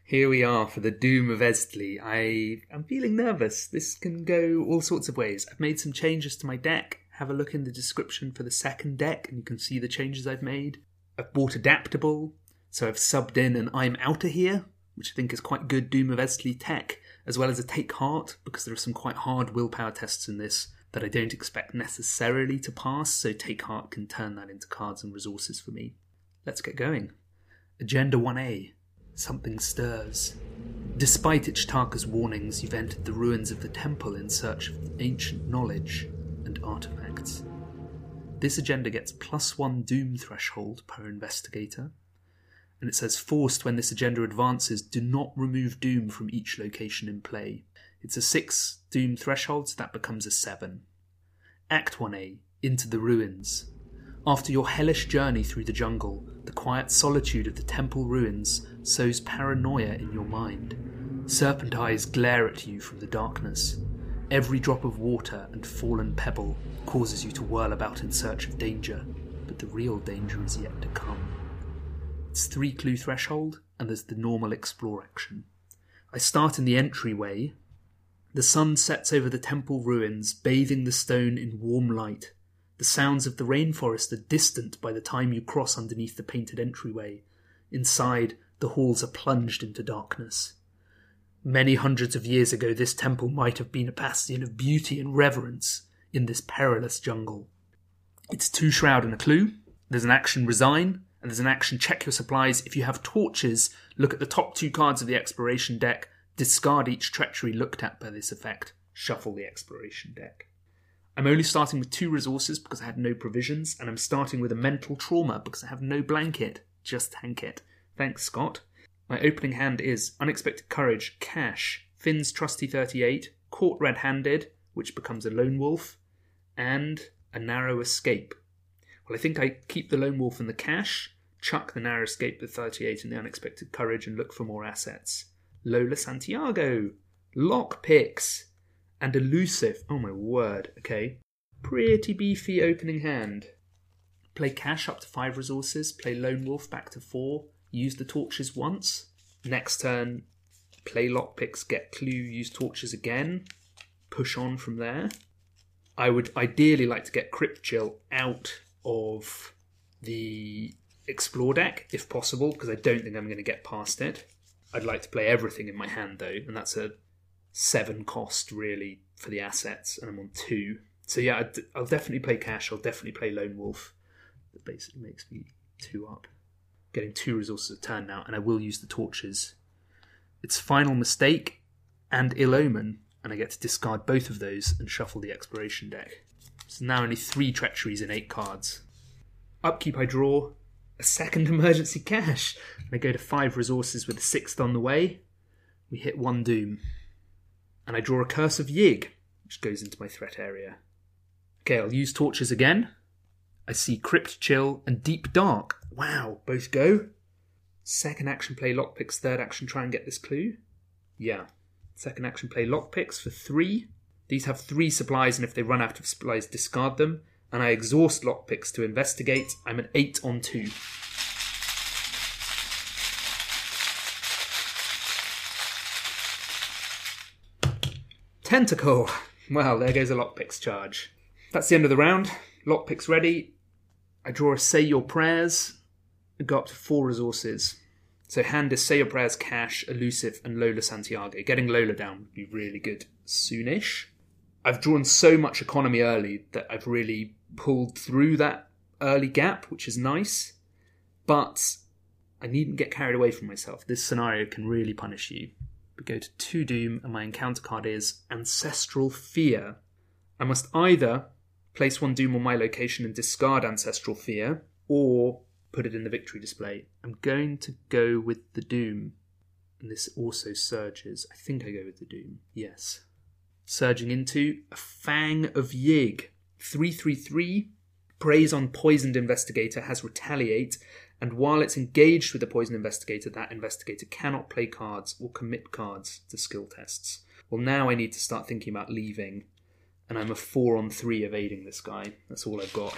Here we are for the Doom of Eztli. I am feeling nervous. This can go all sorts of ways. I've made some changes to my deck. Have a look in the description for the second deck, and you can see the changes I've made. I've bought Adaptable, so I've subbed in an I'm Outta Here, which I think is quite good Doom of Eztli tech, as well as a Take Heart, because there are some quite hard willpower tests in this that I don't expect necessarily to pass, so Take Heart can turn that into cards and resources for me. Let's get going. Agenda 1A Something stirs. Despite Ichtaca's warnings, you've entered the ruins of the temple in search of ancient knowledge and artifacts. This agenda gets plus one doom threshold per investigator, and it says forced when this agenda advances, do not remove doom from each location in play. It's a 6 Doom threshold, so that becomes a 7. Act 1A Into the Ruins. After your hellish journey through the jungle, the quiet solitude of the temple ruins sows paranoia in your mind. Serpent eyes glare at you from the darkness. Every drop of water and fallen pebble causes you to whirl about in search of danger, but the real danger is yet to come. It's three clue threshold, and there's the normal explore action. I start in the entryway, the sun sets over the temple ruins, bathing the stone in warm light. The sounds of the rainforest are distant by the time you cross underneath the painted entryway. Inside, the halls are plunged into darkness. Many hundreds of years ago, this temple might have been a bastion of beauty and reverence in this perilous jungle. It's two shroud and a clue. There's an action resign, and there's an action check your supplies. If you have torches, look at the top two cards of the exploration deck discard each treachery looked at by this effect, shuffle the exploration deck. I'm only starting with two resources because I had no provisions, and I'm starting with a mental trauma because I have no blanket, just tank it. Thanks, Scott. My opening hand is Unexpected Courage, Cash, Finn's Trusty 38, Caught Red Handed, which becomes a Lone Wolf, and a Narrow Escape. Well, I think I keep the Lone Wolf and the Cash, chuck the Narrow Escape, the 38, and the Unexpected Courage, and look for more assets. Lola Santiago, Lockpicks, and Elusive. Oh my word, okay. Pretty beefy opening hand. Play cash up to five resources, play Lone Wolf back to four, use the torches once. Next turn, play lockpicks, get clue, use torches again, push on from there. I would ideally like to get Crypt Chill out of the explore deck if possible, because I don't think I'm going to get past it. I'd like to play everything in my hand though, and that's a seven cost really for the assets, and I'm on two. So yeah, I'll definitely play cash. I'll definitely play Lone Wolf. That basically makes me two up, getting two resources a turn now, and I will use the torches. It's final mistake and ill omen, and I get to discard both of those and shuffle the exploration deck. So now only three treacheries in eight cards. Upkeep I draw a second emergency cash. And I go to five resources with a sixth on the way. We hit one doom. And I draw a Curse of Yig, which goes into my threat area. Okay, I'll use torches again. I see Crypt Chill and Deep Dark. Wow, both go. Second action play lockpicks, third action try and get this clue. Yeah. Second action play lockpicks for three. These have three supplies, and if they run out of supplies, discard them and I exhaust lockpicks to investigate. I'm an 8 on 2. Tentacle. Well, there goes a lockpicks charge. That's the end of the round. Lockpicks ready. I draw a Say Your Prayers. Go up to four resources. So hand is Say Your Prayers, Cash, Elusive, and Lola Santiago. Getting Lola down would be really good soonish. I've drawn so much economy early that I've really pulled through that early gap, which is nice. But I needn't get carried away from myself. This scenario can really punish you. We go to two Doom, and my encounter card is Ancestral Fear. I must either place one Doom on my location and discard Ancestral Fear, or put it in the victory display. I'm going to go with the Doom. And this also surges. I think I go with the Doom. Yes. Surging into a Fang of Yig. 333 preys on poisoned investigator has retaliate and while it's engaged with the poison investigator that investigator cannot play cards or commit cards to skill tests well now i need to start thinking about leaving and i'm a 4 on 3 evading this guy that's all i've got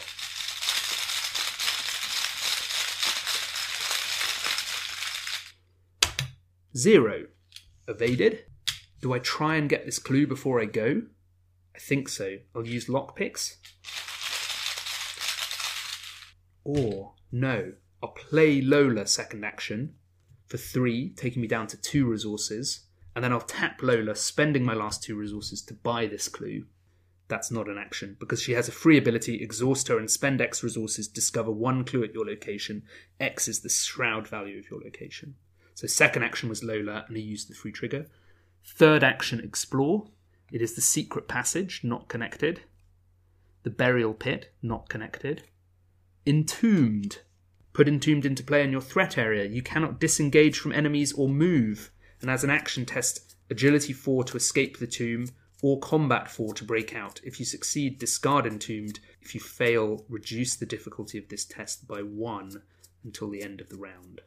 Zero. Evaded. Do I try and get this clue before I go? I think so. I'll use lockpicks. Or, no, I'll play Lola second action for three, taking me down to two resources, and then I'll tap Lola, spending my last two resources to buy this clue. That's not an action, because she has a free ability exhaust her and spend X resources, discover one clue at your location. X is the shroud value of your location. So, second action was Lola, and I used the free trigger. Third action, explore. It is the secret passage, not connected. The burial pit, not connected. Entombed. Put entombed into play in your threat area. You cannot disengage from enemies or move. And as an action test, agility 4 to escape the tomb, or combat 4 to break out. If you succeed, discard entombed. If you fail, reduce the difficulty of this test by 1 until the end of the round.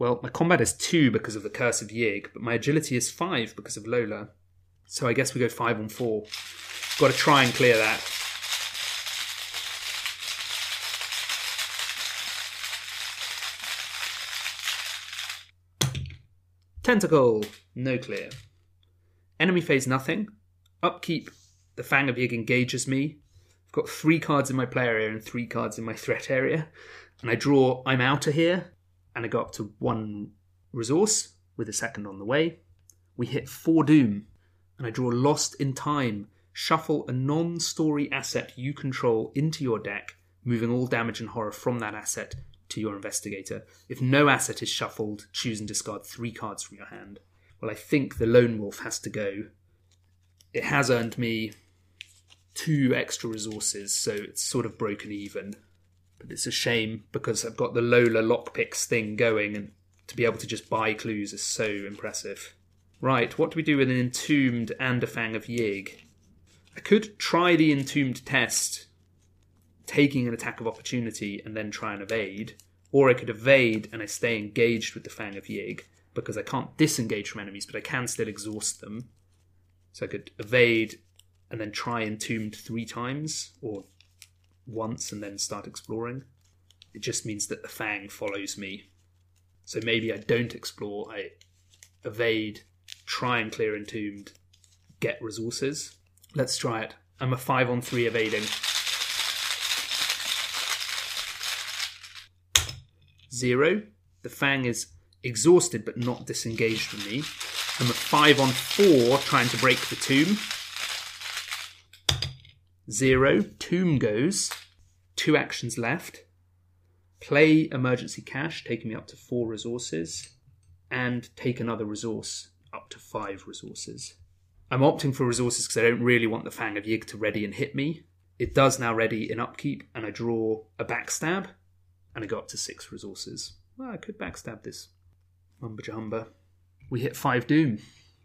Well, my combat is 2 because of the Curse of Yig, but my agility is 5 because of Lola. So I guess we go 5 on 4. Got to try and clear that. Tentacle, no clear. Enemy phase nothing. Upkeep, the Fang of Yig engages me. I've got three cards in my player area and three cards in my threat area. And I draw I'm out of here, and I go up to one resource with a second on the way. We hit four doom, and I draw Lost in Time. Shuffle a non story asset you control into your deck, moving all damage and horror from that asset to your investigator. If no asset is shuffled, choose and discard three cards from your hand. Well, I think the Lone Wolf has to go. It has earned me two extra resources, so it's sort of broken even. But it's a shame because I've got the Lola lockpicks thing going, and to be able to just buy clues is so impressive. Right, what do we do with an Entombed and a Fang of Yig? I could try the Entombed test taking an attack of opportunity and then try and evade, or I could evade and I stay engaged with the Fang of Yig because I can't disengage from enemies, but I can still exhaust them. So I could evade and then try entombed three times or once and then start exploring. It just means that the Fang follows me. So maybe I don't explore, I evade, try and clear entombed, get resources. Let's try it. I'm a 5 on 3 evading. zero. The Fang is exhausted but not disengaged from me. I'm a five on four trying to break the tomb. Zero. Tomb goes. Two actions left. Play emergency Cash, taking me up to four resources. And take another resource, up to five resources. I'm opting for resources because I don't really want the Fang of Yig to ready and hit me. It does now ready in upkeep, and I draw a backstab and I go up to six resources. Well, I could backstab this mumba jumba. We hit five doom.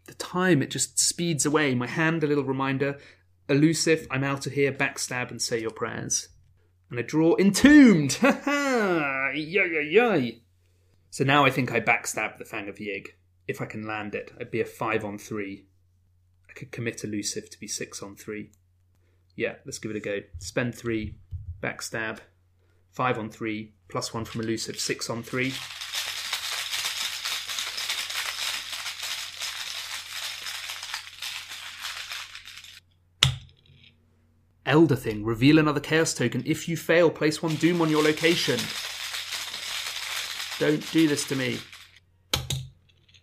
The time it just speeds away. My hand, a little reminder. Elusive, I'm out of here, backstab and say your prayers. And I draw entombed. Ha ha! Yay, yay! So now I think I backstab the Fang of Yig. If I can land it, I'd be a five on three. I could commit elusive to be six on three. Yeah, let's give it a go. Spend three, backstab, five on three, plus one from elusive, six on three. Elder Thing, reveal another Chaos token. If you fail, place one Doom on your location. Don't do this to me.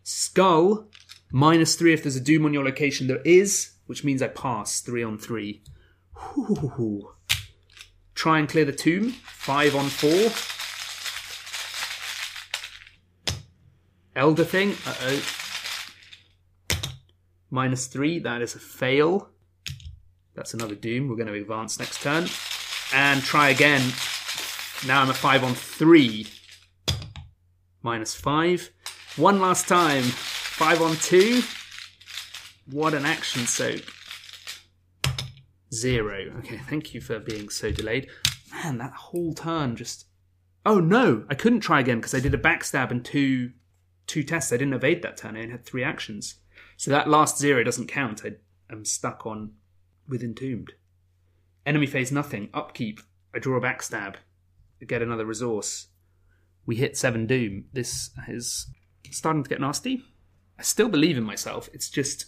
Skull, minus three if there's a Doom on your location. There is, which means I pass three on three. Ooh. Try and clear the tomb. Five on four. Elder thing. Uh oh. Minus three. That is a fail. That's another doom. We're going to advance next turn. And try again. Now I'm a five on three. Minus five. One last time. Five on two. What an action soak. Zero. Okay, thank you for being so delayed. Man, that whole turn just. Oh no! I couldn't try again because I did a backstab and two two tests. I didn't evade that turn. I only had three actions. So that last zero doesn't count. I am stuck on with entombed. Enemy phase nothing. Upkeep. I draw a backstab. I get another resource. We hit seven doom. This is starting to get nasty. I still believe in myself. It's just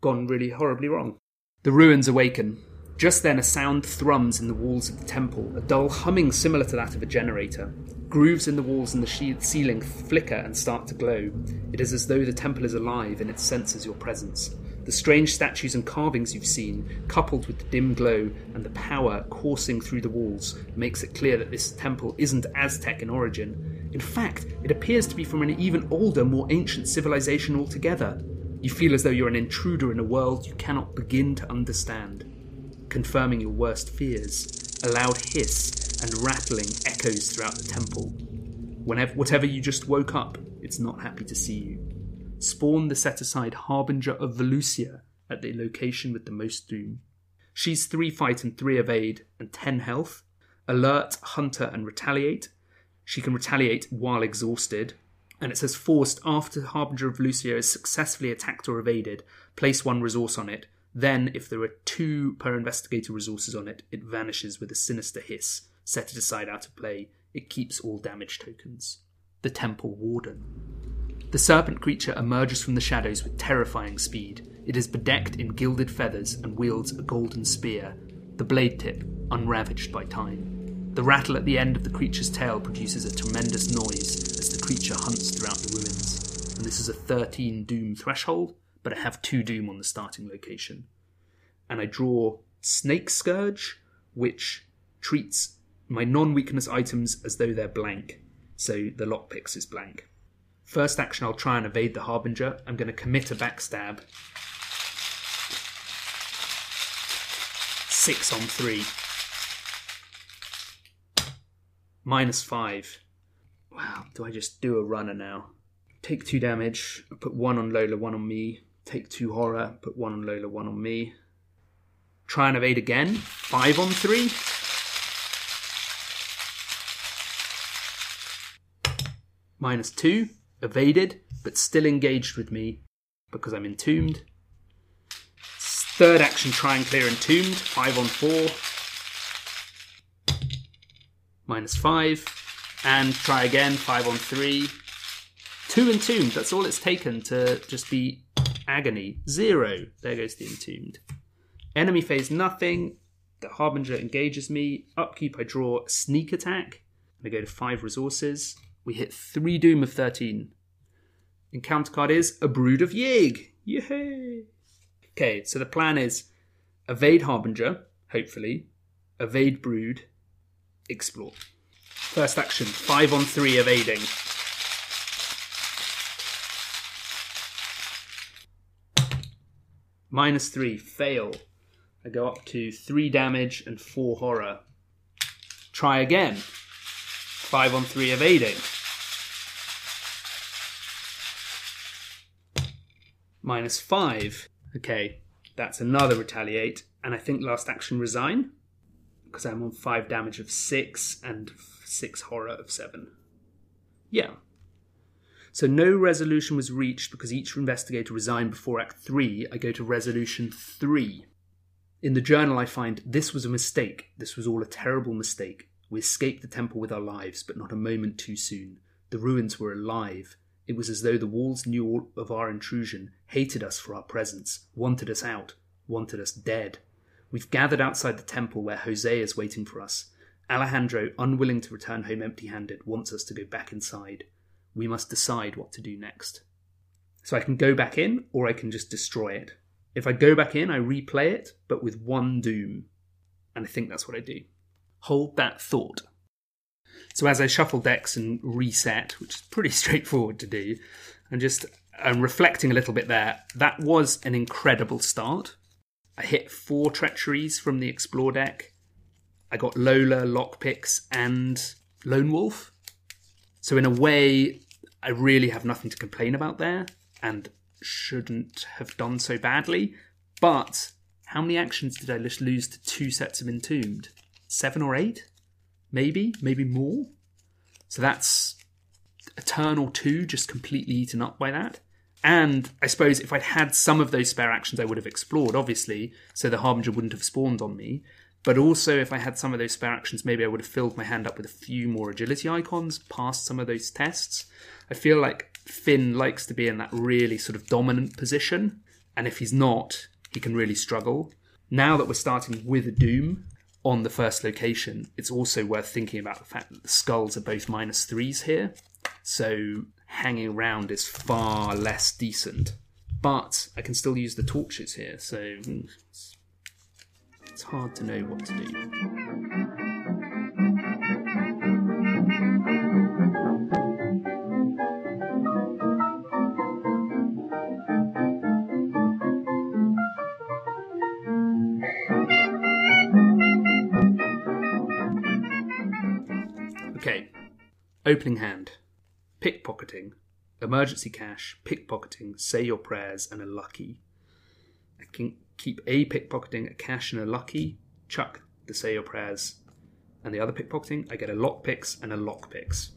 gone really horribly wrong. The ruins awaken. Just then, a sound thrums in the walls of the temple, a dull humming similar to that of a generator. Grooves in the walls and the ceiling flicker and start to glow. It is as though the temple is alive and it senses your presence. The strange statues and carvings you've seen, coupled with the dim glow and the power coursing through the walls, makes it clear that this temple isn't Aztec in origin. In fact, it appears to be from an even older, more ancient civilization altogether. You feel as though you're an intruder in a world you cannot begin to understand confirming your worst fears. A loud hiss and rattling echoes throughout the temple. Whenever, whatever you just woke up, it's not happy to see you. Spawn the set aside harbinger of Valusia at the location with the most doom. She's 3 fight and 3 evade and 10 health. Alert, hunter, and retaliate. She can retaliate while exhausted. And it says forced after Harbinger of Valusia is successfully attacked or evaded. Place one resource on it. Then, if there are two per investigator resources on it, it vanishes with a sinister hiss. Set it aside out of play. It keeps all damage tokens. The Temple Warden. The serpent creature emerges from the shadows with terrifying speed. It is bedecked in gilded feathers and wields a golden spear, the blade tip unravaged by time. The rattle at the end of the creature's tail produces a tremendous noise as the creature hunts throughout the ruins. And this is a 13 doom threshold, but I have two Doom on the starting location. And I draw Snake Scourge, which treats my non weakness items as though they're blank. So the lockpicks is blank. First action, I'll try and evade the Harbinger. I'm going to commit a backstab. Six on three. Minus five. Wow, do I just do a runner now? Take two damage. Put one on Lola, one on me. Take two horror, put one on Lola, one on me. Try and evade again. Five on three. Minus two. Evaded, but still engaged with me because I'm entombed. Third action, try and clear entombed. Five on four. Minus five. And try again. Five on three. Two entombed. That's all it's taken to just be agony. Zero. There goes the entombed. Enemy phase nothing. The Harbinger engages me. Upkeep, I draw sneak attack. I go to five resources. We hit three Doom of 13. Encounter card is a Brood of Yig. Yay! Okay, so the plan is evade Harbinger, hopefully, evade Brood, explore. First action, five on three evading. Minus three, fail. I go up to three damage and four horror. Try again. Five on three evading. Minus five. Okay, that's another retaliate. And I think last action resign. Because I'm on five damage of six and six horror of seven. Yeah, so no resolution was reached because each investigator resigned before Act 3. I go to Resolution 3. In the journal, I find this was a mistake. This was all a terrible mistake. We escaped the temple with our lives, but not a moment too soon. The ruins were alive. It was as though the walls knew of our intrusion, hated us for our presence, wanted us out, wanted us dead. We've gathered outside the temple where Jose is waiting for us. Alejandro, unwilling to return home empty handed, wants us to go back inside we must decide what to do next. So I can go back in or I can just destroy it. If I go back in, I replay it, but with one doom. And I think that's what I do. Hold that thought. So as I shuffle decks and reset, which is pretty straightforward to do, and just I'm reflecting a little bit there, that was an incredible start. I hit four treacheries from the explore deck. I got Lola, lockpicks, and Lone Wolf. So in a way, I really have nothing to complain about there, and shouldn't have done so badly. But how many actions did I lose to two sets of entombed? Seven or eight? Maybe, maybe more. So that's a turn or two just completely eaten up by that. And I suppose if I'd had some of those spare actions, I would have explored, obviously, so the Harbinger wouldn't have spawned on me. But also, if I had some of those spare actions, maybe I would have filled my hand up with a few more agility icons, passed some of those tests. I feel like Finn likes to be in that really sort of dominant position, and if he's not, he can really struggle. Now that we're starting with a Doom on the first location, it's also worth thinking about the fact that the skulls are both minus threes here, so hanging around is far less decent. But I can still use the torches here, so it's, it's hard to know what to do. Opening hand, pickpocketing, emergency cash, pickpocketing, say your prayers, and a lucky. I can keep a pickpocketing, a cash, and a lucky, chuck the say your prayers, and the other pickpocketing, I get a lockpicks and a lockpicks.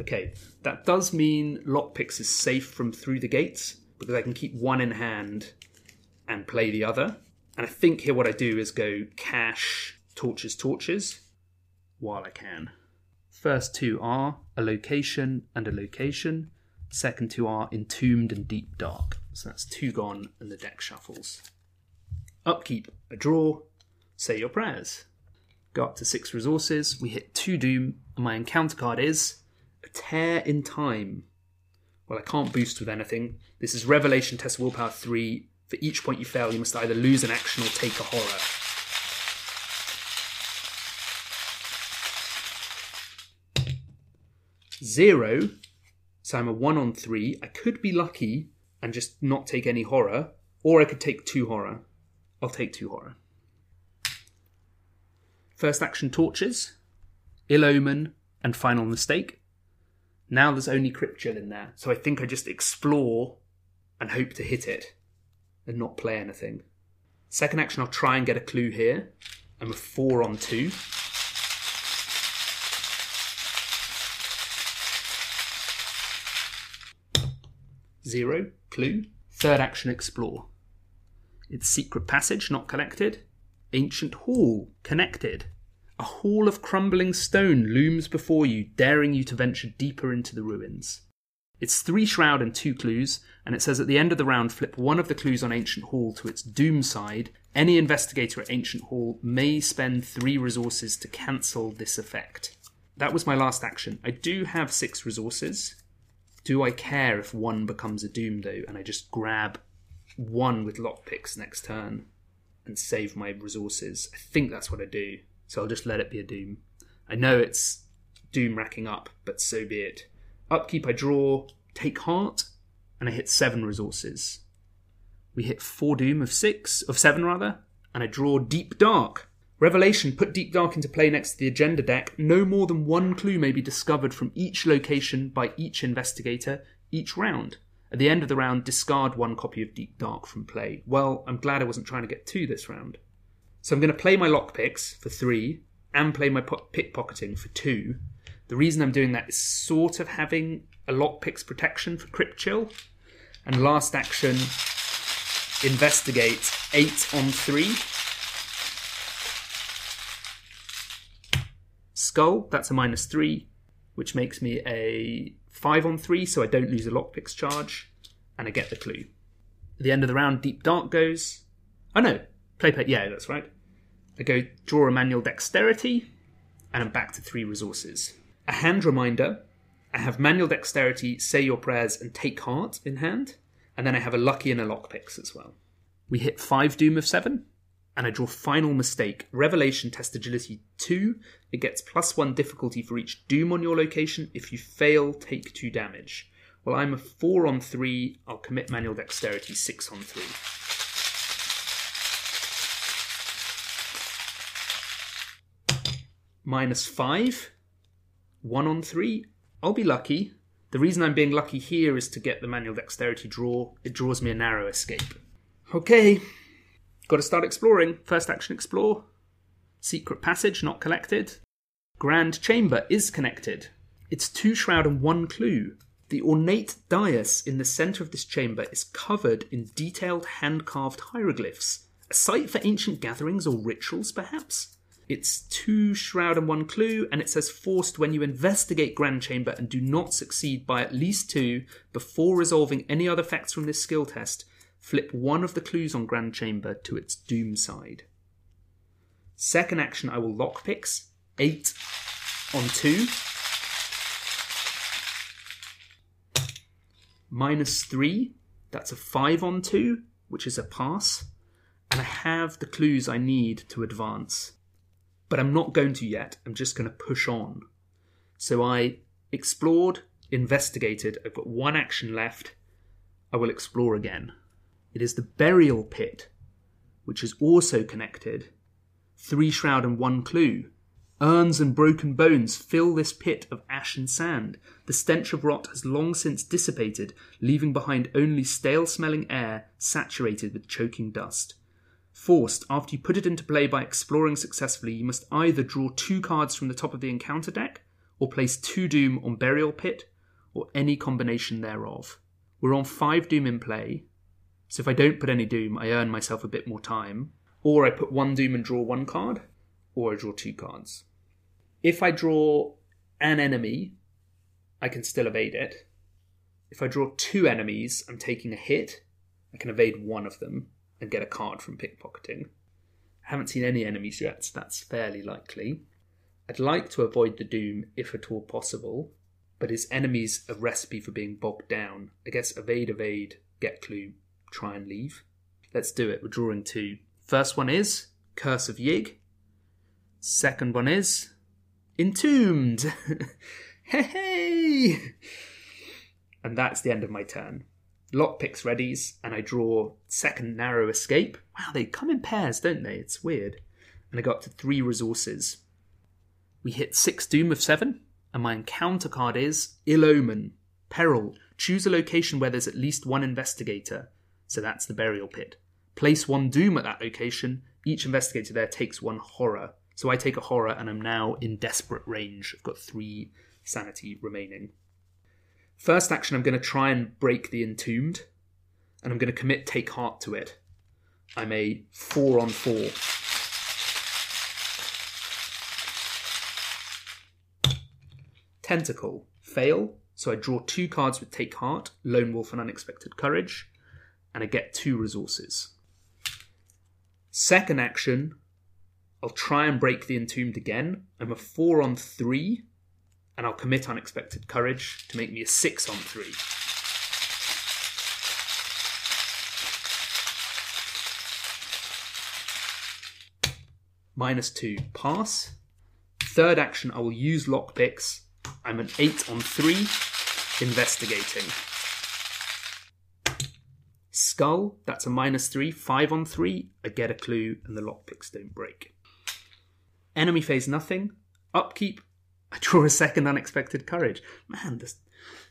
Okay, that does mean lockpicks is safe from through the gates because I can keep one in hand and play the other. And I think here what I do is go cash, torches, torches while I can. First two are a location and a location. Second two are entombed and deep dark. So that's two gone and the deck shuffles. Upkeep, a draw, say your prayers. Go up to six resources. We hit two doom, and my encounter card is a tear in time. Well, I can't boost with anything. This is Revelation Test Willpower 3. For each point you fail, you must either lose an action or take a horror. Zero, so I'm a one on three. I could be lucky and just not take any horror, or I could take two horror. I'll take two horror. First action torches, ill omen, and final mistake. Now there's only Cryptchill in there, so I think I just explore and hope to hit it and not play anything. Second action, I'll try and get a clue here. I'm a four on two. Zero, clue. Third action, explore. It's secret passage, not collected. Ancient hall, connected. A hall of crumbling stone looms before you, daring you to venture deeper into the ruins. It's three shroud and two clues, and it says at the end of the round, flip one of the clues on Ancient Hall to its doom side. Any investigator at Ancient Hall may spend three resources to cancel this effect. That was my last action. I do have six resources. Do I care if one becomes a doom though, and I just grab one with lockpicks next turn and save my resources? I think that's what I do. So I'll just let it be a doom. I know it's doom racking up, but so be it. Upkeep, I draw, take heart, and I hit seven resources. We hit four doom of six, of seven rather, and I draw deep dark. Revelation, put deep dark into play next to the agenda deck. No more than one clue may be discovered from each location by each investigator each round. At the end of the round, discard one copy of Deep Dark from play. Well, I'm glad I wasn't trying to get two this round. So I'm going to play my lockpicks for three and play my po- pickpocketing for two. The reason I'm doing that is sort of having a lockpicks protection for Cryptchill. And last action, investigate eight on three. Skull, that's a minus three, which makes me a five on three, so I don't lose a lockpicks charge, and I get the clue. At the end of the round, Deep Dark goes. Oh no, play play. Yeah, that's right. I go draw a manual dexterity, and I'm back to three resources. A hand reminder. I have manual dexterity, say your prayers, and take heart in hand, and then I have a lucky and a lockpicks as well. We hit five doom of seven, and I draw final mistake. Revelation test agility two. It gets plus one difficulty for each doom on your location. If you fail, take two damage. Well, I'm a four on three. I'll commit manual dexterity six on three. Minus five, one on three. I'll be lucky. The reason I'm being lucky here is to get the manual dexterity draw. It draws me a narrow escape. Okay, got to start exploring. First action explore. Secret passage not collected. Grand chamber is connected. It's two shroud and one clue. The ornate dais in the center of this chamber is covered in detailed hand carved hieroglyphs. A site for ancient gatherings or rituals, perhaps? It's two shroud and one clue, and it says forced when you investigate Grand Chamber and do not succeed by at least two before resolving any other effects from this skill test. Flip one of the clues on Grand Chamber to its doom side. Second action, I will lockpicks. Eight on two. Minus three. That's a five on two, which is a pass. And I have the clues I need to advance. But I'm not going to yet. I'm just going to push on. So I explored, investigated. I've got one action left. I will explore again. It is the burial pit, which is also connected. Three shroud and one clue. Urns and broken bones fill this pit of ash and sand. The stench of rot has long since dissipated, leaving behind only stale smelling air saturated with choking dust. Forced, after you put it into play by exploring successfully, you must either draw two cards from the top of the encounter deck, or place two Doom on Burial Pit, or any combination thereof. We're on five Doom in play, so if I don't put any Doom, I earn myself a bit more time. Or I put one Doom and draw one card, or I draw two cards. If I draw an enemy, I can still evade it. If I draw two enemies, I'm taking a hit. I can evade one of them and get a card from pickpocketing. I haven't seen any enemies yet, so that's fairly likely. I'd like to avoid the Doom if at all possible, but is enemies a recipe for being bogged down? I guess evade, evade, get clue, try and leave. Let's do it. We're drawing two. First one is Curse of Yig. Second one is Entombed. hey, hey! And that's the end of my turn. Lockpicks readies, and I draw second narrow escape. Wow, they come in pairs, don't they? It's weird. And I got up to three resources. We hit six doom of seven, and my encounter card is Ill Omen, Peril. Choose a location where there's at least one investigator. So that's the burial pit. Place one doom at that location. Each investigator there takes one horror. So I take a horror and I'm now in desperate range. I've got three sanity remaining. First action, I'm going to try and break the entombed, and I'm going to commit take heart to it. I'm a four on four. Tentacle, fail. So I draw two cards with take heart, lone wolf and unexpected courage, and I get two resources. Second action, I'll try and break the entombed again. I'm a four on three, and I'll commit unexpected courage to make me a six on three. Minus two, pass. Third action, I will use lockpicks. I'm an eight on three, investigating. Skull, that's a minus three, five on three. I get a clue, and the lockpicks don't break. Enemy phase nothing. Upkeep. I draw a second unexpected courage. Man, this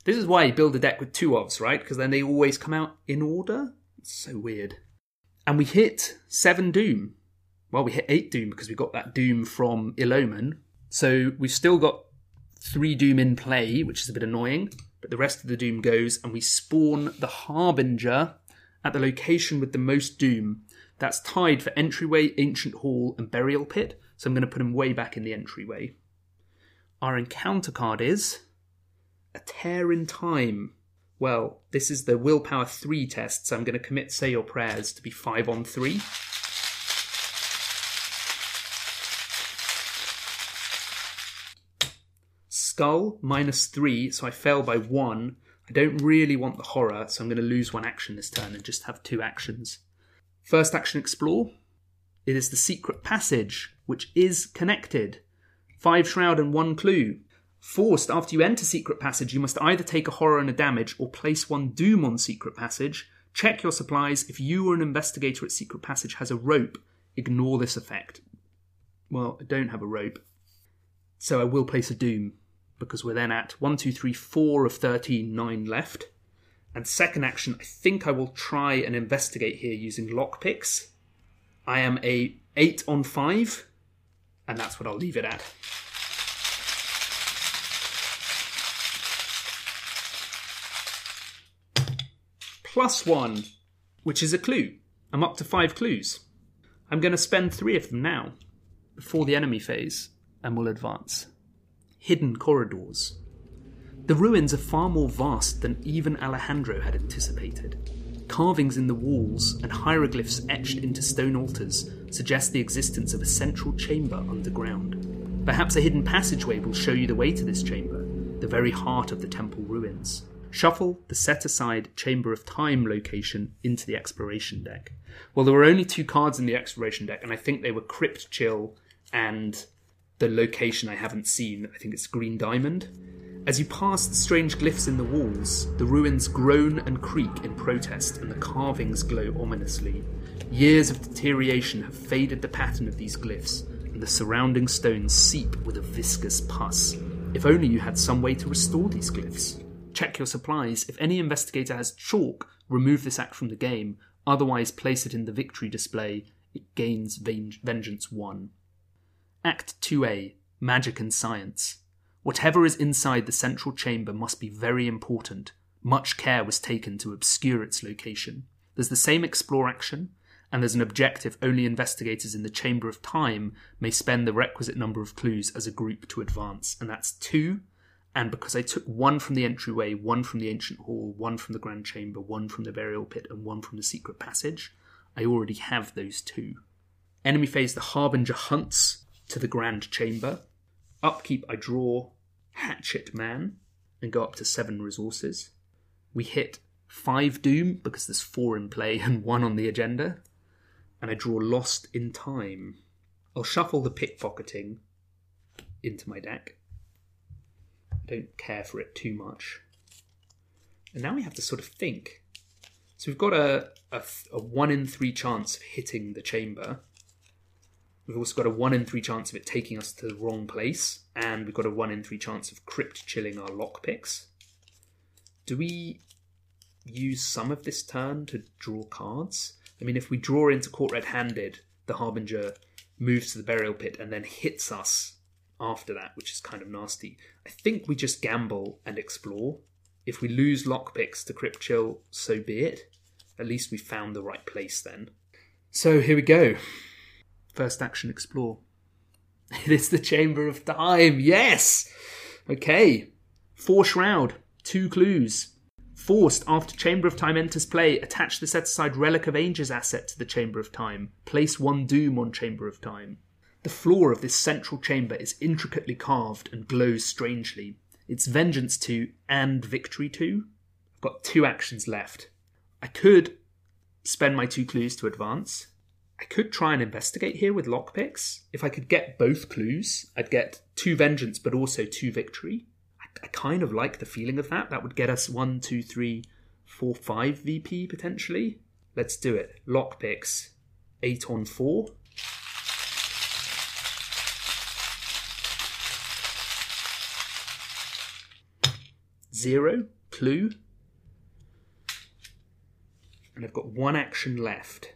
this is why you build a deck with two ofs, right? Because then they always come out in order. It's so weird. And we hit seven doom. Well, we hit eight doom because we got that doom from Ill Omen. So we've still got three doom in play, which is a bit annoying. But the rest of the doom goes, and we spawn the Harbinger at the location with the most doom. That's tied for entryway, ancient hall, and burial pit. So I'm going to put him way back in the entryway. Our encounter card is a tear in time. Well, this is the willpower 3 test, so I'm going to commit Say Your Prayers to be 5 on 3. Skull, minus 3, so I fail by 1. I don't really want the horror, so I'm going to lose one action this turn and just have two actions. First action, Explore. It is the secret passage, which is connected. Five shroud and one clue. Forced, after you enter secret passage, you must either take a horror and a damage or place one doom on secret passage. Check your supplies. If you or an investigator at secret passage has a rope, ignore this effect. Well, I don't have a rope, so I will place a doom because we're then at 1, 2, 3, 4 of 13, 9 left. And second action, I think I will try and investigate here using lockpicks. I am a 8 on 5, and that's what I'll leave it at. Plus 1, which is a clue. I'm up to 5 clues. I'm going to spend 3 of them now before the enemy phase, and we'll advance. Hidden corridors. The ruins are far more vast than even Alejandro had anticipated. Carvings in the walls and hieroglyphs etched into stone altars suggest the existence of a central chamber underground. Perhaps a hidden passageway will show you the way to this chamber, the very heart of the temple ruins. Shuffle the set aside Chamber of Time location into the exploration deck. Well, there were only two cards in the exploration deck, and I think they were Crypt Chill and the location I haven't seen. I think it's Green Diamond. As you pass the strange glyphs in the walls, the ruins groan and creak in protest, and the carvings glow ominously. Years of deterioration have faded the pattern of these glyphs, and the surrounding stones seep with a viscous pus. If only you had some way to restore these glyphs. Check your supplies. If any investigator has chalk, remove this act from the game. Otherwise, place it in the victory display. It gains Vengeance 1. Act 2A Magic and Science. Whatever is inside the central chamber must be very important. Much care was taken to obscure its location. There's the same explore action, and there's an objective only investigators in the Chamber of Time may spend the requisite number of clues as a group to advance, and that's two. And because I took one from the entryway, one from the ancient hall, one from the grand chamber, one from the burial pit, and one from the secret passage, I already have those two. Enemy phase the Harbinger hunts to the grand chamber. Upkeep, I draw Hatchet Man and go up to seven resources. We hit five Doom because there's four in play and one on the agenda. And I draw Lost in Time. I'll shuffle the pickpocketing into my deck. I don't care for it too much. And now we have to sort of think. So we've got a, a, a one in three chance of hitting the chamber. We've also got a 1 in 3 chance of it taking us to the wrong place, and we've got a 1 in 3 chance of crypt chilling our lockpicks. Do we use some of this turn to draw cards? I mean, if we draw into Caught Red-Handed, the Harbinger moves to the burial pit and then hits us after that, which is kind of nasty. I think we just gamble and explore. If we lose lockpicks to Crypt Chill, so be it. At least we found the right place then. So here we go. First action explore. It is the Chamber of Time. Yes! Okay. Four Shroud. Two clues. Forced, after Chamber of Time enters play, attach the set aside Relic of Ages asset to the Chamber of Time. Place one Doom on Chamber of Time. The floor of this central chamber is intricately carved and glows strangely. It's Vengeance 2 and Victory 2. I've got two actions left. I could spend my two clues to advance, I could try and investigate here with lockpicks. If I could get both clues, I'd get two vengeance, but also two victory. I, I kind of like the feeling of that. That would get us one, two, three, four, five VP potentially. Let's do it. Lockpicks, eight on four. Zero, clue. And I've got one action left.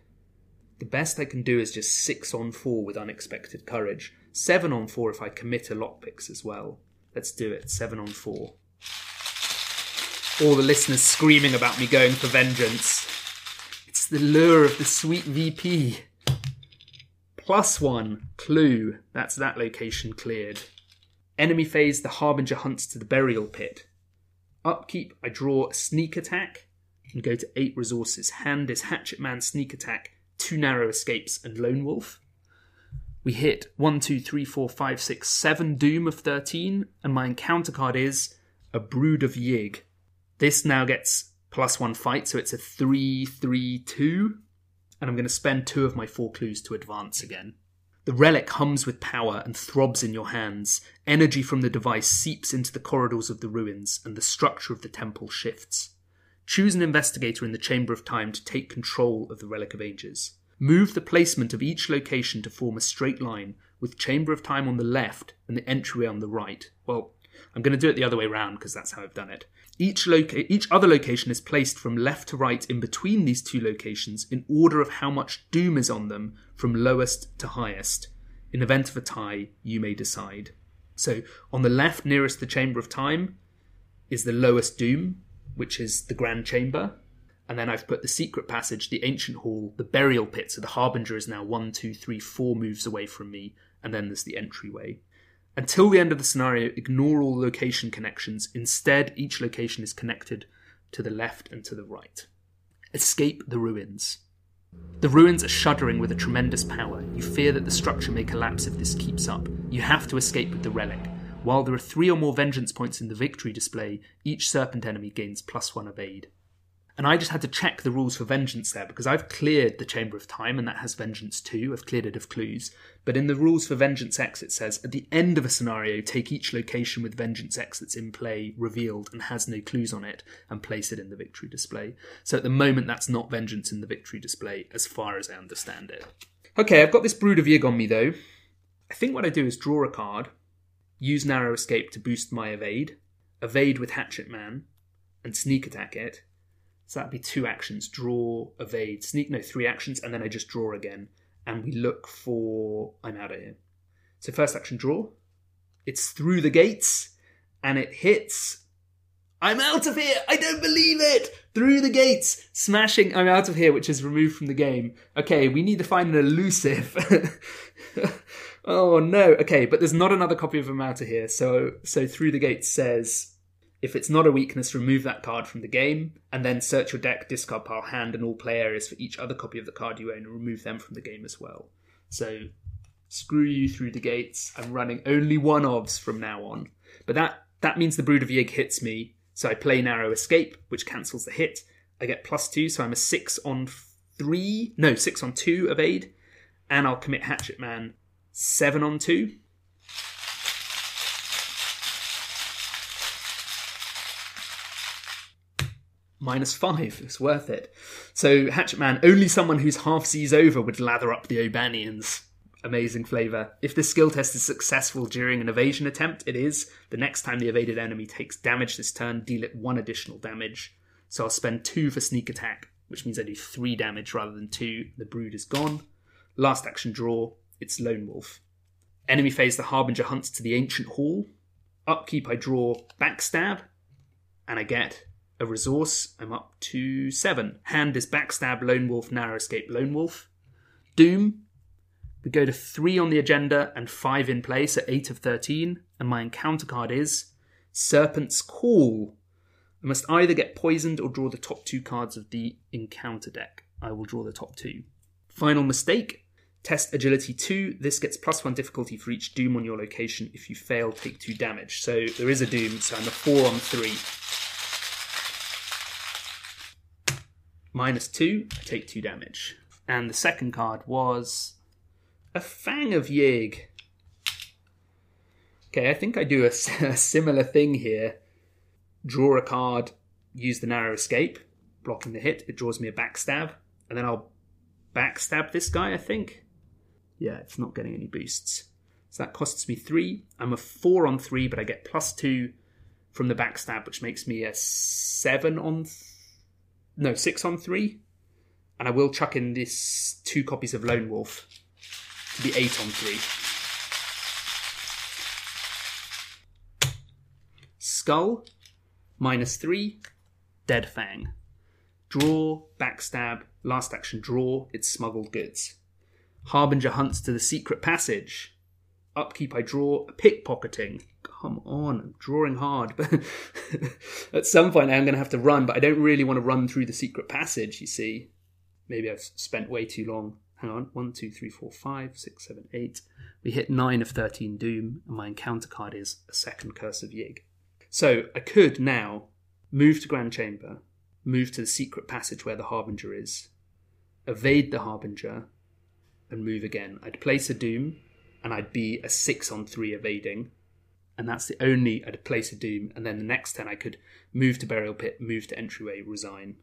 The best I can do is just six on four with unexpected courage. Seven on four if I commit a lockpicks as well. Let's do it. Seven on four. All the listeners screaming about me going for vengeance. It's the lure of the sweet VP. Plus one. Clue. That's that location cleared. Enemy phase, the Harbinger hunts to the burial pit. Upkeep, I draw a sneak attack and go to eight resources. Hand is Hatchet Man sneak attack two narrow escapes, and Lone Wolf. We hit one, two, three, four, five, six, seven Doom of 13, and my encounter card is a Brood of Yig. This now gets plus one fight, so it's a 3 3 2, and I'm going to spend two of my four clues to advance again. The relic hums with power and throbs in your hands. Energy from the device seeps into the corridors of the ruins, and the structure of the temple shifts. Choose an investigator in the Chamber of Time to take control of the Relic of Ages. Move the placement of each location to form a straight line, with Chamber of Time on the left and the entryway on the right. Well, I'm going to do it the other way around because that's how I've done it. Each, loca- each other location is placed from left to right in between these two locations in order of how much doom is on them from lowest to highest. In event of a tie, you may decide. So, on the left nearest the Chamber of Time is the lowest doom, which is the Grand Chamber. And then I've put the secret passage, the ancient hall, the burial pit. So the Harbinger is now one, two, three, four moves away from me, and then there's the entryway. Until the end of the scenario, ignore all location connections. Instead, each location is connected to the left and to the right. Escape the ruins. The ruins are shuddering with a tremendous power. You fear that the structure may collapse if this keeps up. You have to escape with the relic. While there are three or more vengeance points in the victory display, each serpent enemy gains plus one evade. And I just had to check the rules for vengeance there because I've cleared the Chamber of Time and that has vengeance too. I've cleared it of clues. But in the rules for Vengeance X, it says at the end of a scenario, take each location with Vengeance X that's in play revealed and has no clues on it and place it in the victory display. So at the moment, that's not Vengeance in the victory display as far as I understand it. Okay, I've got this Brood of Yig on me though. I think what I do is draw a card, use Narrow Escape to boost my evade, evade with Hatchet Man, and sneak attack it so that'd be two actions draw, evade, sneak. No, three actions, and then I just draw again. And we look for. I'm out of here. So, first action draw. It's through the gates, and it hits. I'm out of here! I don't believe it! Through the gates, smashing. I'm out of here, which is removed from the game. Okay, we need to find an elusive. oh no. Okay, but there's not another copy of I'm here. So, so through the gates says if it's not a weakness, remove that card from the game, and then search your deck, discard pile, hand, and all play areas for each other copy of the card you own, and remove them from the game as well. So, screw you through the gates. I'm running only one ofs from now on. But that, that means the Brood of Yig hits me, so I play Narrow Escape, which cancels the hit. I get plus two, so I'm a six on three, no, six on two evade, and I'll commit Hatchet Man seven on two. minus five. It's worth it. So, Hatchet Man, only someone who's half seas over would lather up the O'Bannions. Amazing flavour. If this skill test is successful during an evasion attempt, it is. The next time the evaded enemy takes damage this turn, deal it one additional damage. So I'll spend two for sneak attack, which means I do three damage rather than two. The brood is gone. Last action draw, it's Lone Wolf. Enemy phase the Harbinger hunts to the Ancient Hall. Upkeep, I draw Backstab, and I get a resource. I'm up to seven. Hand is Backstab, Lone Wolf, Narrow Escape, Lone Wolf. Doom. We go to three on the agenda and five in play, so eight of 13. And my encounter card is Serpent's Call. I must either get poisoned or draw the top two cards of the encounter deck. I will draw the top two. Final mistake. Test agility 2. This gets plus 1 difficulty for each doom on your location. If you fail, take 2 damage. So there is a doom, so I'm a 4 on 3. minus two, I take two damage. And the second card was a Fang of Yig. Okay, I think I do a, a similar thing here. Draw a card, use the narrow escape, blocking the hit. It draws me a backstab, and then I'll backstab this guy, I think. Yeah, it's not getting any boosts. So that costs me three. I'm a four on three, but I get plus two from the backstab, which makes me a seven on no six on three, and I will chuck in this two copies of Lone Wolf to be eight on three. Skull minus three, Dead Fang. Draw, backstab, last action draw, it's smuggled goods. Harbinger hunts to the secret passage. Upkeep I draw, pickpocketing come on, I'm drawing hard. But at some point, I'm going to have to run, but I don't really want to run through the secret passage, you see. Maybe I've spent way too long. Hang on. 1, 2, 3, 4, 5, 6, 7, 8. We hit 9 of 13 Doom, and my encounter card is a second Curse of Yig. So I could now move to Grand Chamber, move to the secret passage where the Harbinger is, evade the Harbinger, and move again. I'd place a Doom, and I'd be a 6 on 3 evading, and that's the only I'd place a doom, and then the next turn I could move to burial pit, move to entryway, resign.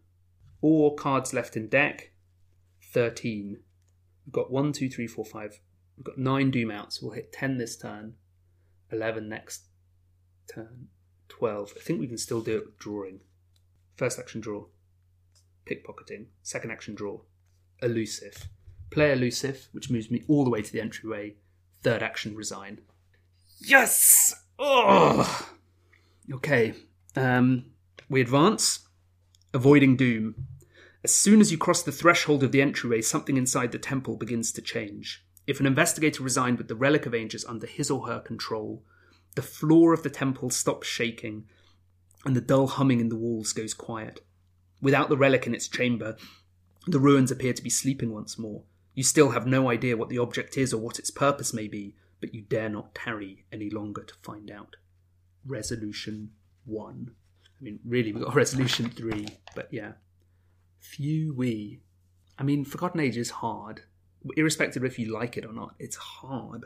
Or cards left in deck, thirteen. We've got one, two, three, four, five. We've got nine doom outs. We'll hit ten this turn, eleven next turn, twelve. I think we can still do it with drawing. First action draw, pickpocketing. Second action draw, elusive. Play elusive, which moves me all the way to the entryway. Third action resign. Yes! Oh! Okay. Um, we advance, avoiding doom. As soon as you cross the threshold of the entryway, something inside the temple begins to change. If an investigator resigned with the relic of Ages under his or her control, the floor of the temple stops shaking and the dull humming in the walls goes quiet. Without the relic in its chamber, the ruins appear to be sleeping once more. You still have no idea what the object is or what its purpose may be, but you dare not tarry any longer to find out. Resolution 1. I mean, really, we've got resolution 3, but yeah. Few we. I mean, Forgotten Age is hard. Irrespective if you like it or not, it's hard.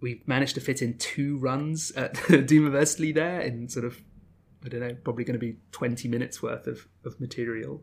We've managed to fit in two runs at Doomverse there in sort of, I don't know, probably going to be 20 minutes worth of, of material.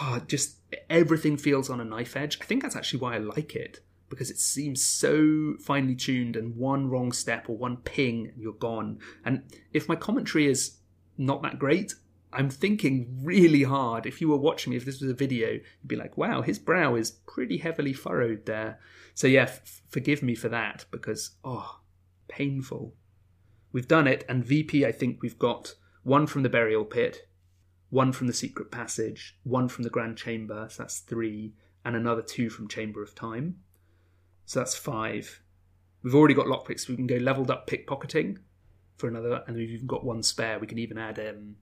Oh, just everything feels on a knife edge. I think that's actually why I like it because it seems so finely tuned and one wrong step or one ping and you're gone. And if my commentary is not that great, I'm thinking really hard. If you were watching me, if this was a video, you'd be like, wow, his brow is pretty heavily furrowed there. So, yeah, f- forgive me for that because, oh, painful. We've done it, and VP, I think we've got one from the burial pit, one from the secret passage, one from the grand chamber, so that's three, and another two from Chamber of Time. So that's five. We've already got lockpicks. We can go leveled up pickpocketing for another, and we've even got one spare. We can even add um,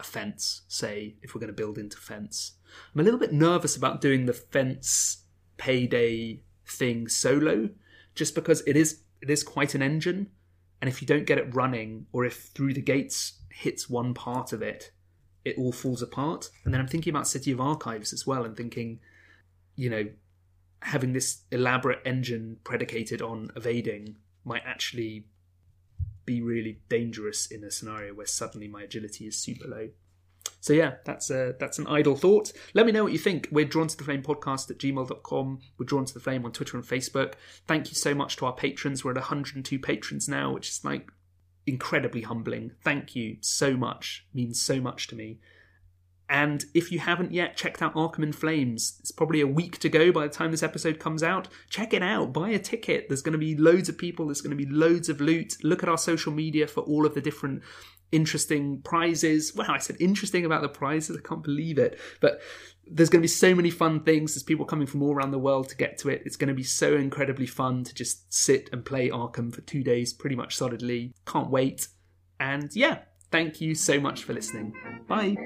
a fence, say, if we're going to build into fence. I'm a little bit nervous about doing the fence payday thing solo, just because it is it is quite an engine, and if you don't get it running, or if through the gates hits one part of it, it all falls apart. And then I'm thinking about City of Archives as well, and thinking, you know, having this elaborate engine predicated on evading might actually be really dangerous in a scenario where suddenly my agility is super low. So yeah, that's a, that's an idle thought. Let me know what you think. We're drawn to the flame podcast at gmail.com. We're drawn to the flame on Twitter and Facebook. Thank you so much to our patrons. We're at 102 patrons now, which is like incredibly humbling. Thank you so much. It means so much to me. And if you haven't yet checked out Arkham in Flames, it's probably a week to go by the time this episode comes out. Check it out. Buy a ticket. There's going to be loads of people. There's going to be loads of loot. Look at our social media for all of the different interesting prizes. Wow, I said interesting about the prizes. I can't believe it. But there's going to be so many fun things. There's people coming from all around the world to get to it. It's going to be so incredibly fun to just sit and play Arkham for two days, pretty much solidly. Can't wait. And yeah, thank you so much for listening. Bye.